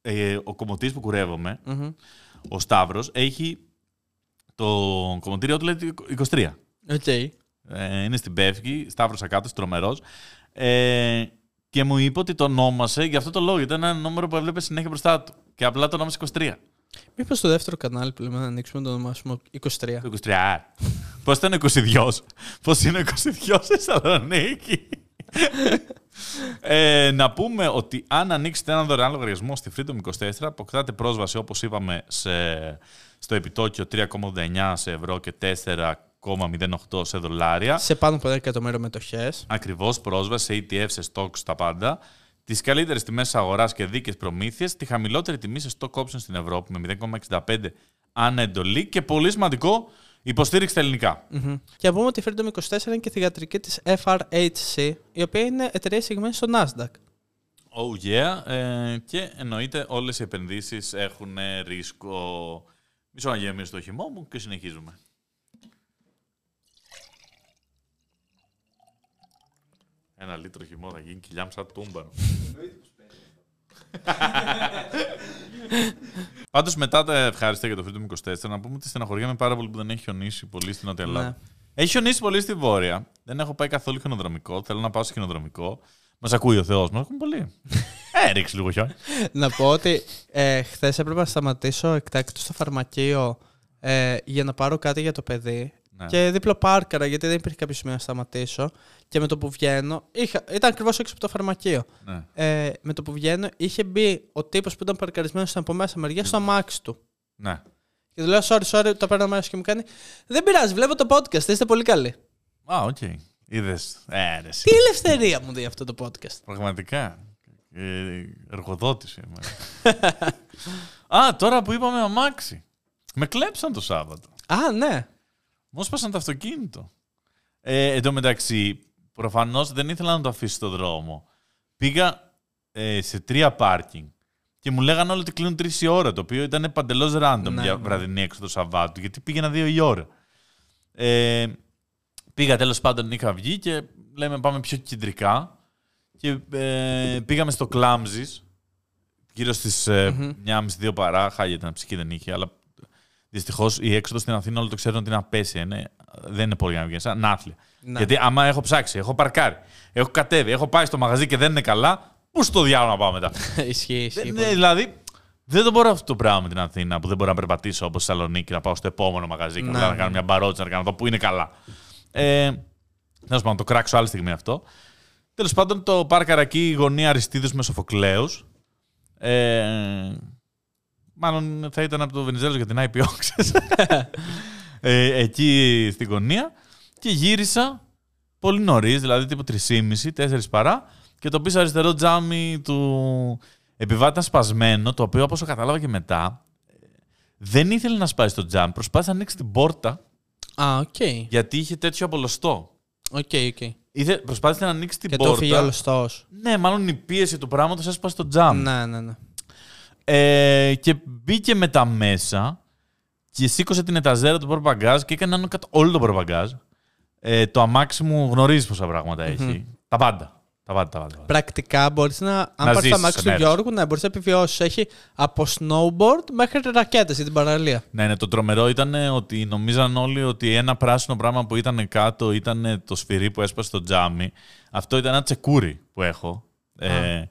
ε, ο κομμωτής που κουρεύομαι, Μμμ. ο Σταύρος, έχει το κομμωτήριό του λέει 23. Οκ. Ε, είναι στην Πεύκη, Σταύρος Ακάτος, τρομερός. Ε, και μου είπε ότι το ονόμασε για αυτό το λόγο. Ήταν ένα νούμερο που έβλεπε συνέχεια μπροστά του. Και απλά το ονόμασε 23. Μήπως στο δεύτερο κανάλι που λέμε να ανοίξουμε το ονομάσουμε 23. Το 23. Πώς ήταν ο 22. Πώς είναι ο 22 σε Θεσσαλονίκη; ε, να πούμε ότι αν ανοίξετε έναν δωρεάν λογαριασμό στη Freedom 24, αποκτάτε πρόσβαση, όπως είπαμε, σε, στο επιτόκιο 3,89 σε ευρώ και 4,08 σε δολάρια. Σε πάνω από 10 εκατομμύρια μετοχές. Ακριβώς πρόσβαση σε ETF, σε stocks, τα πάντα. Τις καλύτερες τιμές αγοράς και δίκαιες προμήθειες. Τη χαμηλότερη τιμή σε stock options στην Ευρώπη με 0,65 ανά εντολή. Και πολύ σημαντικό, υποστήριξη στα ελληνικά. Και να πούμε ότι η Freedom 24 είναι και θηγατρική της FRHC, η οποία είναι εταιρεία εισηγμένη στο Nasdaq. Oh yeah. Ε, και εννοείται όλες οι επενδύσεις έχουν ε, ρίσκο. Μισό να γεμίσω το χυμό μου και συνεχίζουμε. Ένα λίτρο χυμό θα γίνει κοιλιά μου σαν τούμπανο. Πάντως μετά τα ευχάριστα για το Freedom 24, να πούμε ότι στεναχωριέμαι πάρα πολύ που δεν έχει χιονίσει πολύ στην Νότια Ελλάδα. Ναι. Έχει χιονίσει πολύ στη Βόρεια. Δεν έχω πάει καθόλου χιονοδρομικό. Θέλω να πάω σε χιονοδρομικό. Μας ακούει ο Θεός μας. Έχουμε πολύ. Ε, ρίξει λίγο χιόνι. να πω ότι ε, χθες έπρεπε να σταματήσω εκτάκτου στο φαρμακείο ε, για να πάρω κάτι για το παιδί. Ναι. Και δίπλο πάρκαρα γιατί δεν υπήρχε κάποιο σημείο να σταματήσω. Και με το που βγαίνω. Είχα, ήταν ακριβώς έξω από το φαρμακείο. Ναι. Ε, με το που βγαίνω είχε μπει ο τύπος που ήταν παρκαρισμένος από μέσα μεριά στο αμάξι του. ναι. Και του λέω: Sorry, sorry, το παίρνω μέσα και μου κάνει. Δεν πειράζει, βλέπω το podcast, είστε πολύ καλοί. Α, οκ. Είδες. Ε, ρε, εσύ. Τι ελευθερία μου δίνει αυτό το podcast. Πραγματικά. Ε, εργοδότης είμαι. Α, τώρα που είπαμε αμάξι. Με κλέψαν το Σάββατο. Α, ναι. Μου σπάσαν το αυτοκίνητο. Ε, εν τω μεταξύ, προφανώς δεν ήθελα να το αφήσει στο δρόμο. Πήγα ε, σε τρία πάρκινγκ και μου λέγανε όλοι ότι κλείνουν τρεις η ώρα, το οποίο ήταν παντελώς random Ναι, για ναι. βραδινή έξω το Σαββάτου, γιατί πήγαινα δύο η ώρα. Ε, πήγα τέλος πάντων, είχα βγει και λέμε πάμε πιο κεντρικά και ε, πήγαμε στο Κλάμζης, γύρω στις ε, 1.30-2 παρά, χάλια ήταν ψυχή δεν είχε, αλλά Δυστυχώς η έξοδος στην Αθήνα όλοι το ξέρουν ότι είναι απέσια. Είναι, δεν είναι πολύ για να βγεις. Σαν άθλια. Ναι. Γιατί άμα έχω ψάξει, έχω παρκάρει, έχω κατέβει, έχω πάει στο μαγαζί και δεν είναι καλά, πού στο διάλογο να πάω μετά; ισχύει, ισχύει. Δεν- πολύ. ναι, δηλαδή, δεν το μπορώ αυτό το πράγμα με την Αθήνα που δεν μπορώ να περπατήσω όπω στη Θεσσαλονίκη, να πάω στο επόμενο μαγαζί και Ναι, απλά να ναι. κάνω μια μπαρότσα, να κάνω το που είναι καλά. Ε, Τέλο πάντων, το κράξω άλλη στιγμή αυτό. Τέλος πάντων, το πάρκαρα εκεί η γωνία Αριστίδου με Σοφοκλέου. Ε, μάλλον θα ήταν από το Βενιζέλος για την IPO, ξέρεις. ε, εκεί στην γωνία. Και γύρισα πολύ νωρίς, δηλαδή τύπου 3,5, 4 παρά. Και το πίσω αριστερό τζάμι του επιβάτη ήταν σπασμένο, το οποίο όπως κατάλαβα και μετά, ε, δεν ήθελε να σπάσει το τζάμι. Προσπάθησε να ανοίξει την πόρτα Α, οκ. γιατί είχε τέτοιο από λοστό. OK, OK. Ήθε, προσπάθησε να ανοίξει την Και το πόρτα. φύγει όλο Ναι, μάλλον η πίεση του πράγματος έσπασε το τζάμ. Ναι, ναι, ναι. Ε, και μπήκε μετά μέσα και σήκωσε την εταζέρα του πορπαγκάζ και έκανε άνω κάτω όλο το πορπαγκάζ. Ε, το αμάξι μου γνωρίζεις πόσα πράγματα έχει. Τα πάντα. Τα πάντα, τα πάντα. τα πάντα. Πρακτικά μπορείς να. Αν Να πάρεις το ζήσεις αμάξι σε του μέρος. Γιώργου, να μπορείς να επιβιώσεις. Έχει από snowboard μέχρι ρακέτες για την παραλία. Ναι, ναι, το τρομερό ήταν ότι νομίζαν όλοι ότι ένα πράσινο πράγμα που ήταν κάτω ήταν το σφυρί που έσπασε στο τζάμι. Αυτό ήταν ένα τσεκούρι που έχω. Ε,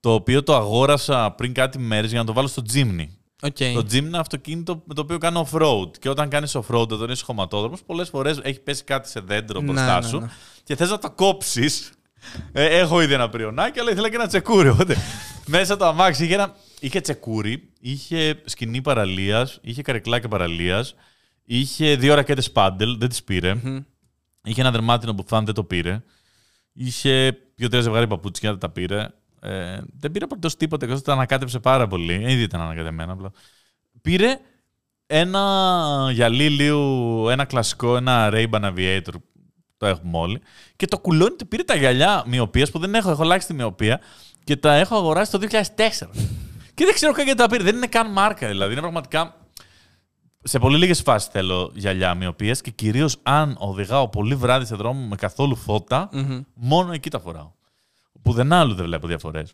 το οποίο το αγόρασα πριν κάτι μέρες για να το βάλω στο Jimny. OK. Το Jimny είναι ένα αυτοκίνητο με το οποίο κάνω off-road. Και όταν κάνεις off-road, όταν είσαι χωματόδρομο, πολλές φορές έχει πέσει κάτι σε δέντρο Ναι, μπροστά ναι, σου ναι. και θες να το κόψεις. Ε, έχω ήδη ένα πριονάκι, αλλά ήθελα και ένα τσεκούρι. Οπότε μέσα το αμάξι είχε, ένα... είχε τσεκούρι, είχε σκηνή παραλίας, είχε καρεκλάκια παραλίας, είχε δύο ρακέτες padel, δεν τις πήρε. Είχε ένα δερμάτινο που φαν, δεν το πήρε. Είχε δύο-τρία ζευγάρι παπούτσια, δεν τα πήρε. Ε, δεν πήρε απολύτως τίποτα, εκτός ότι τα ανακάτεψε πάρα πολύ. Ε, Ήδη ήταν ανακατεμένα απλά. Πήρε ένα γυαλί λίγο, ένα κλασικό, ένα Ray-Ban Aviator, το έχουμε όλοι. Και το κουλόνι του πήρε τα γυαλιά μοιοπίας που δεν έχω, έχω αλλάξει τη μοιοπία και τα έχω αγοράσει το 2004. και δεν ξέρω καν γιατί τα πήρε. Δεν είναι καν μάρκα δηλαδή. Είναι πραγματικά. Σε πολύ λίγες φάσεις θέλω γυαλιά μυωπίας και κυρίως αν οδηγάω πολύ βράδυ σε δρόμο με καθόλου φώτα, μόνο εκεί τα φοράω. Πουθενά άλλου δεν βλέπω διαφορές.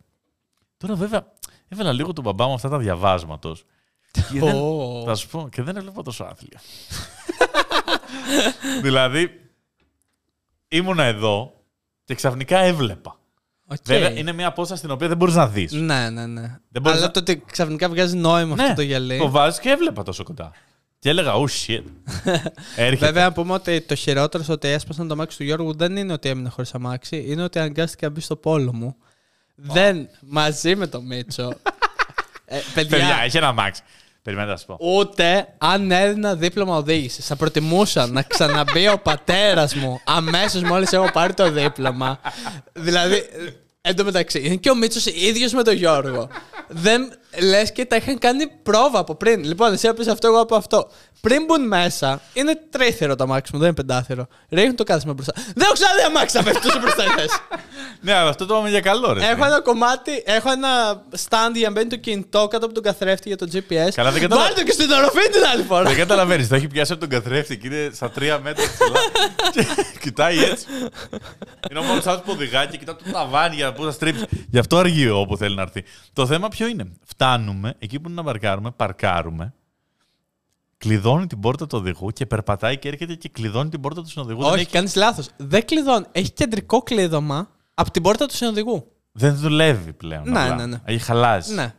Τώρα βέβαια έβαλα λίγο του μπαμπά μου αυτά τα διαβάσματος. Και δεν, Ω. θα σου πω, και δεν έβλεπα τόσο άθλια. δηλαδή, ήμουνα εδώ και ξαφνικά έβλεπα. Οκ. Βέβαια, είναι μια απόσταση στην οποία δεν μπορείς να δεις. Ναι, ναι, ναι. Δεν μπορείς Αλλά να- το ότι ξαφνικά βγάζει νόημα αυτό το γυαλί. Ναι, το βάζεις και έβλεπα τόσο κοντά. Και έλεγα, oh shit. Έρχεται. Βέβαια, να πούμε ότι το χειρότερο στο ότι έσπασαν το αμάξι του Γιώργου δεν είναι ότι έμεινε χωρίς αμάξι, είναι ότι αναγκάστηκε να μπει στο πόλο μου. Δεν, μαζί με το Μίτσο. ε, παιδιά, Παιδιά, έχει ένα μάξι. Περιμένετε να σου πω. ούτε αν έδινα δίπλωμα οδήγησης, θα προτιμούσα να ξαναμπεί ο πατέρας μου αμέσως μόλις έχω πάρει το δίπλωμα. δηλαδή, ε, εν τω μεταξύ, είναι και ο Μίτσος ίδιος με τον Γιώργο. Δεν λες και τα είχαν κάνει πρόβα από πριν. Λοιπόν, εσύ έπεισε αυτό, εγώ από αυτό. Πριν μπουν μέσα, είναι τρίθερο το αμάξι μου, δεν είναι πεντάθερο. Ρίχνουν το κάθισμα μπροστά. Δεν έχω ξαναδεί αμάξι να πέφτει τόσο μπροστά η θέση. Ναι, αλλά αυτό το είπαμε για καλό, ρε. Έχω ένα κομμάτι, έχω ένα stand για να μπαίνει το κινητό κάτω από τον καθρέφτη για το GPS. Καλά, δεν κατάλαβα. Βάλτε το και στην οροφή την άλλη φορά. Δεν καταλαβαίνεις. Το έχει πιάσει από τον καθρέφτη και είναι στα τρία μέτρα ψηλά. και κοιτάει έτσι. Είναι ο μόνος άλλο που οδηγάει και κοιτάει το ταβάνι για να πού θα στρίψει. Γι' αυτό αργεί όπου θέλει να έρθει. Το θέμα ποιο είναι; Φτάνουμε εκεί που είναι να παρκάρουμε, παρκάρουμε. Κλειδώνει την πόρτα του οδηγού και περπατάει και έρχεται και κλειδώνει την πόρτα του συνοδηγού. Δεν, Όχι, έχει- κάνεις λάθος. Δεν κλειδώνει. Έχει κεντρικό κλείδωμα από την πόρτα του συνοδηγού. δεν δουλεύει πλέον. Ναι, απλά. ναι, ναι. Έχει χαλάσει. Ναι.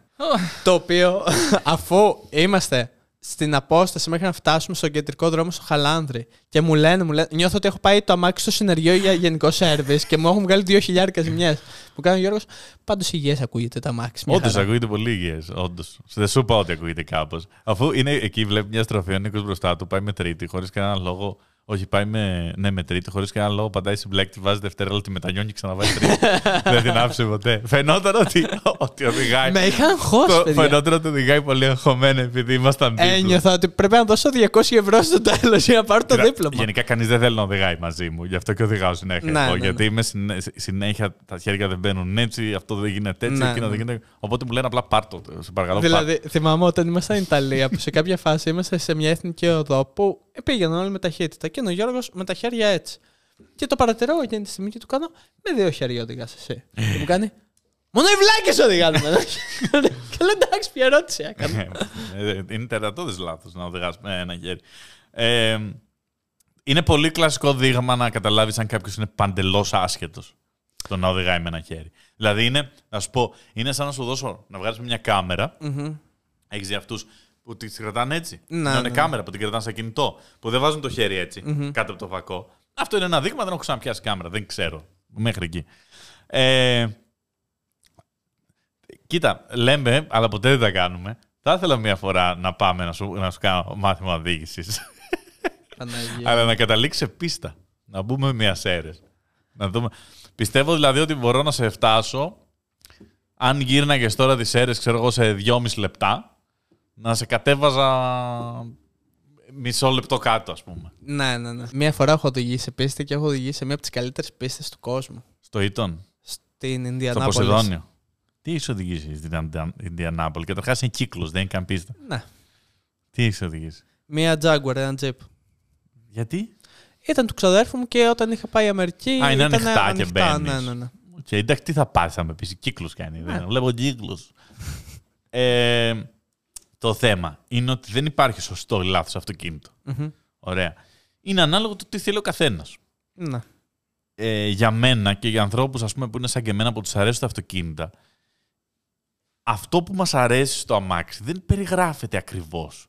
το οποίο αφού είμαστε στην απόσταση μέχρι να φτάσουμε στον κεντρικό δρόμο στο Χαλάνδρη και μου λένε, μου λένε, νιώθω ότι έχω πάει το αμάξι στο συνεργείο για γενικό σερβις και μου έχουν βγάλει 2.000 ζημιές. Μου κάνει ο Γιώργος, πάντως υγιές ακούγεται το αμάξι. μια Όντως χαρά». ακούγεται πολύ υγιές. Όντως. Δεν σου είπα ότι ακούγεται κάπως. Αφού είναι εκεί, βλέπεις μια στροφή, ο Νίκος μπροστά του, πάει με τρίτη, χωρίς κανένα λόγο. Όχι, πάει με, ναι, με τρίτη, χωρίς κανένα λόγο. Πατάει στην μπλέκτη, βάζει δευτέρα, αλλά τη μετανιώνει και ξαναβάζει τρίτη. Δεν την άφησε ποτέ. Φαινόταν ότι, ότι οδηγάει. Με είχαν χώσει, Το- παιδιά. Φαινόταν ότι οδηγάει πολύ αγχωμένο επειδή ήμασταν δίπλα. Ένιωθα ότι πρέπει να δώσω 200 ευρώ στο τέλος για να πάρω το Κοίτα, δίπλωμα. Γενικά κανείς δεν θέλει να οδηγάει μαζί μου. Γι' αυτό και οδηγάω συνέχεια. Ναι, εγώ, ναι, γιατί είμαι συνέ- συνέχεια τα χέρια δεν μπαίνουν έτσι, αυτό δεν γίνεται έτσι, Ναι, εκείνο ναι. δεν γίνεται. Οπότε μου λένε απλά πάρτο. Σε παρακαλώ, πάρτο. Δηλαδή, θυμάμαι όταν ήμασταν στην Ιταλία, που σε κάποια φάση είμαστε σε μια εθνική οδό που πήγαιναν όλοι με ταχύτητα και είναι ο Γιώργος με τα χέρια έτσι. Και το παρατηρώ εκείνη τη στιγμή και του κάνω με δύο χέρια οδηγάς εσύ. και μου κάνει Μόνο οι βλάκες οδηγάνε. Και λέω εντάξει, ποια ερώτηση έκανε. Ε, είναι τερατώδε λάθος να οδηγάς με ένα χέρι. Ε, είναι πολύ κλασικό δείγμα να καταλάβεις αν κάποιος είναι παντελώς άσχετος το να οδηγάει με ένα χέρι. Δηλαδή είναι, να σου πω, είναι σαν να σου δώσω να βγάλεις μια κάμερα. Έχεις δει αυτούς που τη κρατάνε έτσι. Ναι, είναι ναι. κάμερα που την κρατάνε σε κινητό. Που δεν βάζουν το χέρι έτσι, κάτω από το φακό. Αυτό είναι ένα δείγμα, δεν έχω ξαναπιάσει κάμερα. Δεν ξέρω. Μέχρι εκεί. Ε, κοίτα, λέμε, αλλά ποτέ δεν τα κάνουμε. Θα ήθελα μία φορά να πάμε να σου, να σου κάνω μάθημα οδήγησης. Παναγία. αλλά να καταλήξει σε πίστα. Να μπούμε μία σέρε. Να δούμε. Πιστεύω δηλαδή ότι μπορώ να σε φτάσω αν γύρναγες τώρα τις αίρες, ξέρω εγώ, σε δυόμιση λεπτά, να σε κατέβαζα μισό λεπτό κάτω, ας πούμε. Ναι, ναι, ναι. Μία φορά έχω οδηγήσει σε πίστη και έχω οδηγήσει σε μία από τις καλύτερες πίστες του κόσμου. Στο Ήτον, Στην στο Ινδιανάπολης. Ποσειδόνιο. Τι έχει οδηγήσει στην Ινδια- Ινδιανάπολη. Καταρχάς είναι κύκλος, δεν είναι καν πίστα. Ναι. Τι έχει οδηγήσει; Μία Jaguar, ένα Jeep. Γιατί; Ήταν του ξαδέρφου μου και όταν είχα πάει Αμερική. Α, είναι ήταν ανοιχτά και ανοιχτά, μπαίνεις. Ναι, ναι, ναι. Οκ, εντάξει, τι θα πάθει, θα μου πεις; Κύκλος κάνει. Ναι. Δεν βλέπω κύκλο. ε, το θέμα είναι ότι δεν υπάρχει σωστό ή λάθος αυτοκίνητο. Μμμ. Ωραία. Είναι ανάλογο το τι θέλει ο καθένας. Ναι. ε, για μένα και για ανθρώπους ας πούμε, που είναι σαν και εμένα που τους αρέσουν τα αυτοκίνητα, αυτό που μας αρέσει στο αμάξι δεν περιγράφεται ακριβώς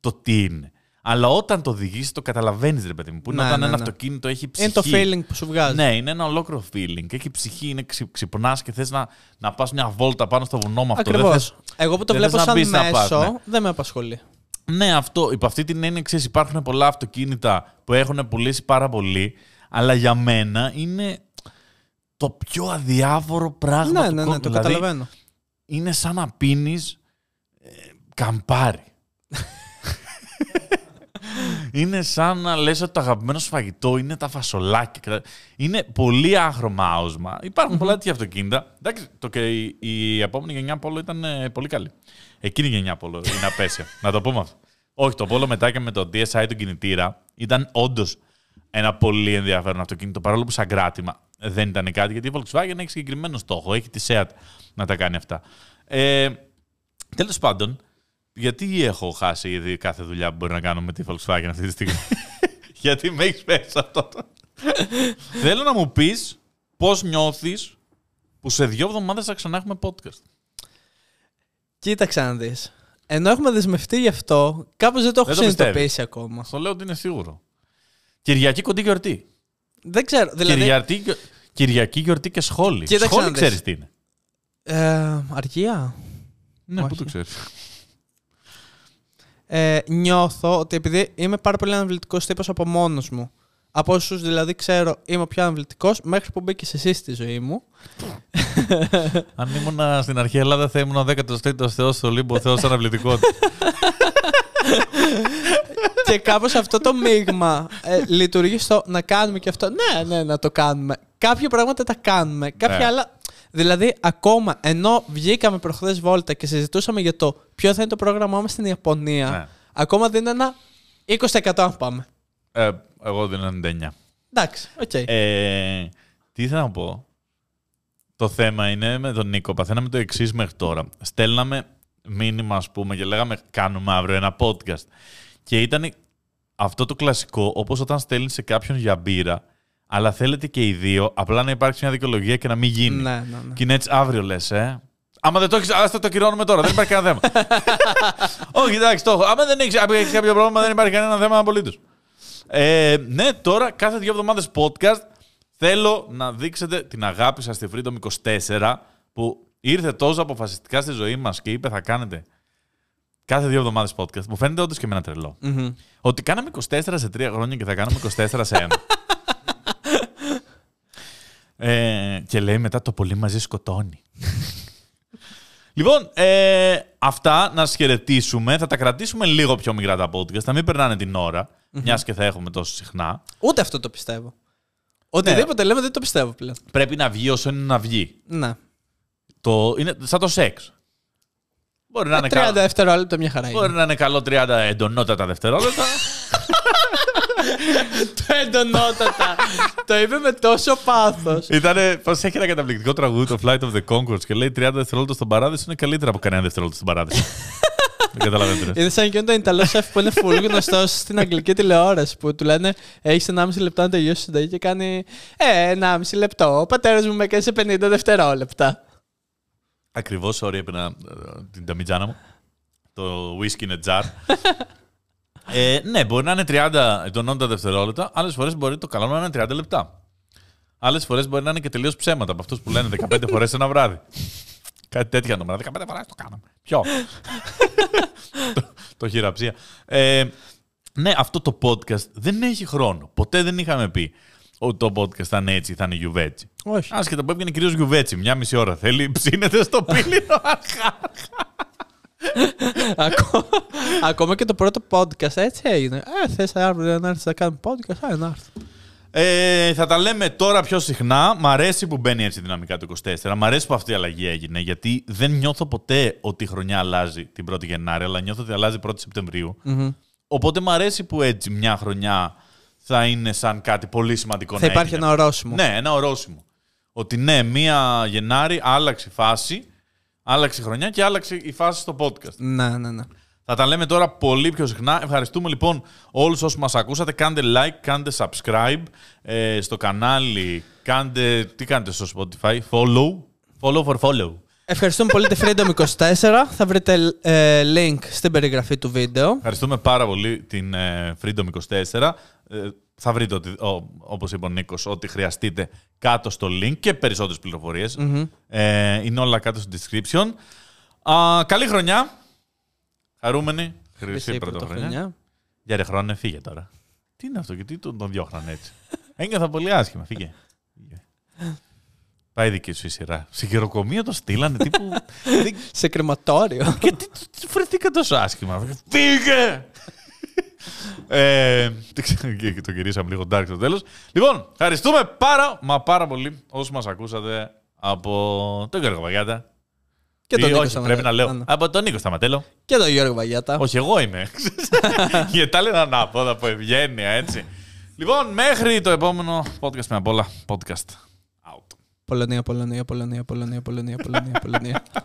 το τι είναι. Αλλά όταν το οδηγείς το καταλαβαίνεις ρε παιδί μου. Που είναι Ναι, όταν ναι, ένα ναι. αυτοκίνητο έχει ψυχή. Είναι το feeling που σου βγάζει. Ναι, είναι ένα ολόκληρο feeling. Έχει ψυχή, είναι ξυ, ξυπνάς και θες να, να πας μια βόλτα πάνω στο βουνό με αυτό. Δεν Ακριβώς. θες- Εγώ που το δεν βλέπω θες να σαν μπεις να μέσο, πας, ναι. δεν με απασχολεί. Ναι, αυτό. Υπό αυτή την έννοια, ξέρεις, υπάρχουν πολλά αυτοκίνητα που έχουν πουλήσει πάρα πολύ, αλλά για μένα είναι το πιο αδιάφορο πράγμα Ναι, του ναι, ναι, κόσμου. το Δηλαδή, καταλαβαίνω. είναι σαν να πίνεις ε, καμπάρι. είναι σαν να λες ότι το αγαπημένο σου φαγητό είναι τα φασολάκια. Είναι πολύ άχρωμα άοσμα. Υπάρχουν πολλά τέτοια αυτοκίνητα. Εντάξει, το και η, η επόμενη γενιά Polo ήταν ε, πολύ καλή. Εκείνη η γενιά Polo είναι απέσια. να το πούμε αυτό. Όχι, το Polo μετά και με το DSi του κινητήρα ήταν όντως ένα πολύ ενδιαφέρον αυτοκίνητο. Παρόλο που σαν κράτημα δεν ήταν κάτι, γιατί η Volkswagen έχει συγκεκριμένο στόχο. Έχει τη SEAT να τα κάνει αυτά. Ε, Τέλος πάντων, γιατί έχω χάσει ήδη κάθε δουλειά που μπορεί να κάνω με τη Volkswagen αυτή τη στιγμή; γιατί με έχεις πέσει σε αυτό. το- Θέλω να μου πεις πώς νιώθεις που σε δύο εβδομάδες θα ξανά έχουμε podcast. Κοίταξε να δεις. Ενώ έχουμε δεσμευτεί γι' αυτό, κάπως δεν το έχω Δεν το πιστεύεις. συνειδητοποιήσει ακόμα. Στο λέω ότι είναι σίγουρο. Κυριακή κοντή γιορτή. Δεν ξέρω. Δηλαδή. Κυριακή, Κυριακή γιορτή και σχόλη. Κοίταξε σχόλη να δεις. ξέρεις τι είναι. Ε, αργία. Ναι, Όχι. πού το ξέρεις. Ε, νιώθω ότι επειδή είμαι πάρα πολύ αναβλητικό τύπος από μόνος μου. Από όσους δηλαδή ξέρω είμαι ο πιο αναβλητικό μέχρι που μπήκες εσύ στη ζωή μου. Αν ήμουν στην αρχαία Ελλάδα, θα ήμουν ο 13ο Θεός στο Λίμπο, Θεός αναβλητικό. και κάπως αυτό το μείγμα ε, λειτουργεί στο να κάνουμε και αυτό. Ναι, ναι, να το κάνουμε. Κάποια πράγματα τα κάνουμε. Κάποια Ναι. άλλα. Δηλαδή, ακόμα ενώ βγήκαμε προχθές βόλτα και συζητούσαμε για το ποιο θα είναι το πρόγραμμά μας στην Ιαπωνία, Ναι. ακόμα δεν είναι ένα 20% αν πάμε. ε, εγώ δίνω 99. Εντάξει, οκ. Ε, τι ήθελα να πω; Το θέμα είναι με τον Νίκο. Παθαίναμε το εξής μέχρι τώρα. Στέλναμε μήνυμα, ας πούμε, και λέγαμε κάνουμε αύριο ένα podcast. Και ήταν αυτό το κλασικό, όπως όταν στέλνεις σε κάποιον για μπύρα, αλλά θέλετε και οι δύο, απλά να υπάρξει μια δικαιολογία και να μην γίνει. ναι, ναι, ναι. Και είναι έτσι αύριο λες, ε. Άμα δεν το έχεις, άστα το κυρώνουμε τώρα. δεν υπάρχει κανένα θέμα. Όχι, εντάξει, το έχω. Άμα δεν έχεις κάποιο πρόβλημα, δεν υπάρχει κανένα θέμα απολύτως. Ε, ναι, τώρα κάθε δύο εβδομάδες podcast θέλω να δείξετε την αγάπη σας στη Freedom 24 που ήρθε τόσο αποφασιστικά στη ζωή μας και είπε θα κάνετε κάθε δύο εβδομάδες podcast. Μου φαίνεται όντως και εμένα τρελό. Μμμ. Ότι κάναμε 24 σε τρία χρόνια και θα κάνουμε 24 σε ένα. ε, και λέει μετά το πολύ μαζί σκοτώνει. λοιπόν, ε, αυτά να σας χαιρετήσουμε. Θα τα κρατήσουμε λίγο πιο μικρά τα podcast. Θα μην περνάνε την ώρα, μιας και θα έχουμε τόσο συχνά. Ούτε αυτό το πιστεύω. Οτιδήποτε λέμε δεν το πιστεύω πλέον. Πρέπει να βγει όσο είναι να βγει. Ναι. Το, είναι σαν το σεξ. Μπορεί να, είναι 30 καλό, δευτερόλεπτα μια χαρά μπορεί είναι. να είναι καλό 30 εντονότατα δευτερόλεπτα. το εντονότατα. το είπε με τόσο πάθος. Ήτανε, πώς έχει ένα καταπληκτικό τραγούδι, το Flight of the Concords και λέει 30 δευτερόλεπτα στον παράδεισο είναι καλύτερα από κανένα δευτερόλεπτο στον παράδεισο. Δεν καταλαβαίνετε. Είναι σαν εκείνο το Ιταλός σεφ που είναι full γνωστός στην αγγλική τηλεόραση που του λένε Έχεις 1,5 λεπτό να τελειώσεις τη συνταγή και κάνει Ε, 1,5 λεπτό. Ο πατέρας μου με έκανε σε 50 δευτερόλεπτα. Ακριβώς, sorry, έπαιρνα ε, την ταμιτζάνα μου. Το whisky in a jar. Ε, ναι, μπορεί να είναι 30 ετών 80 δευτερόλεπτα, άλλες φορές μπορεί το καλό να είναι 30 λεπτά. Άλλες φορές μπορεί να είναι και τελείως ψέματα από αυτούς που λένε 15 φορές ένα βράδυ. Κάτι τέτοια νούμερα. 15 φορές το κάναμε. Ποιο; το, το χειραψία. Ε, ναι, αυτό το podcast δεν έχει χρόνο. Ποτέ δεν είχαμε πει ότι το podcast θα είναι έτσι, θα είναι γιουβέτσι. Όχι. Άσχετα που έβγαινε κυρίως γιουβέτσι. Μια μισή ώρα θέλει, ψήνεται στο πύλινο αρχά. Ακό- Ακόμα και το πρώτο podcast έτσι έγινε. Ε, θες αύριο να έρθεις να κάνουμε podcast, ε, να έρθει. Ε, θα τα λέμε τώρα πιο συχνά. Μ' αρέσει που μπαίνει έτσι δυναμικά το 24. Μ' αρέσει που αυτή η αλλαγή έγινε. Γιατί δεν νιώθω ποτέ ότι η χρονιά αλλάζει την 1η Γενάρη, αλλά νιώθω ότι αλλάζει 1η Σεπτεμβρίου. Οπότε μ' αρέσει που έτσι μια χρονιά θα είναι σαν κάτι πολύ σημαντικό Θα να υπάρχει έγινε. ένα ορόσημο. Ναι, ένα ορόσημο. Ότι ναι, μία Γενάρη άλλαξε η φάση, άλλαξε η χρονιά και άλλαξε η φάση στο podcast. Ναι, ναι, ναι. Θα τα λέμε τώρα πολύ πιο συχνά. Ευχαριστούμε λοιπόν όλους όσους μας ακούσατε. Κάντε like, κάντε subscribe ε, στο κανάλι. Κάντε, τι κάνετε στο Spotify, follow. Follow for follow. Ευχαριστούμε πολύ τη Freedom24. Θα βρείτε ε, link στην περιγραφή του βίντεο. Ευχαριστούμε πάρα πολύ την ε, Freedom24. Ε, θα βρείτε, ότι, ο, όπως είπε ο Νίκος, ό,τι χρειαστείτε κάτω στο link και περισσότερες πληροφορίες. Ε, είναι όλα κάτω στο description. Α, καλή χρονιά. Χαρούμενη. Χρυσή Χρυσή πρωτοχρονιά. πρωτοχρονιά. Για ρε χρόνε, φύγε τώρα. Τι είναι αυτό, γιατί τον, τον διώχνανε έτσι. Ένιωθα πολύ άσχημα, φύγε. Φύγε. Πάει δική σου η σειρά. Σε χειροκομείο το στείλανε τύπου. Δεν- Σε κρεματόριο. και τι τι βρεθήκα τόσο άσχημα. Φύγε! Ε, δεν ξέρω, και το γυρίσαμε λίγο dark στο τέλος. Λοιπόν, ευχαριστούμε πάρα μα πάρα πολύ όσους μας ακούσατε από τον Γιώργο Βαγιάτα. Και τον Ή Νίκο όχι, Σταματέλο. πρέπει να λέω. Α, ναι. Από τον Νίκο Σταματέλο. Και τον Γιώργο Βαγιάτα. Όχι, εγώ είμαι. Γιατί τα λένε ανάποδα από ευγένεια, έτσι. Λοιπόν, μέχρι το επόμενο podcast με απ' όλα. Podcast. Out. Πολωνία, Πολωνία, Πολωνία, Πολωνία, Πολωνία, Πολωνία, Πολωνία.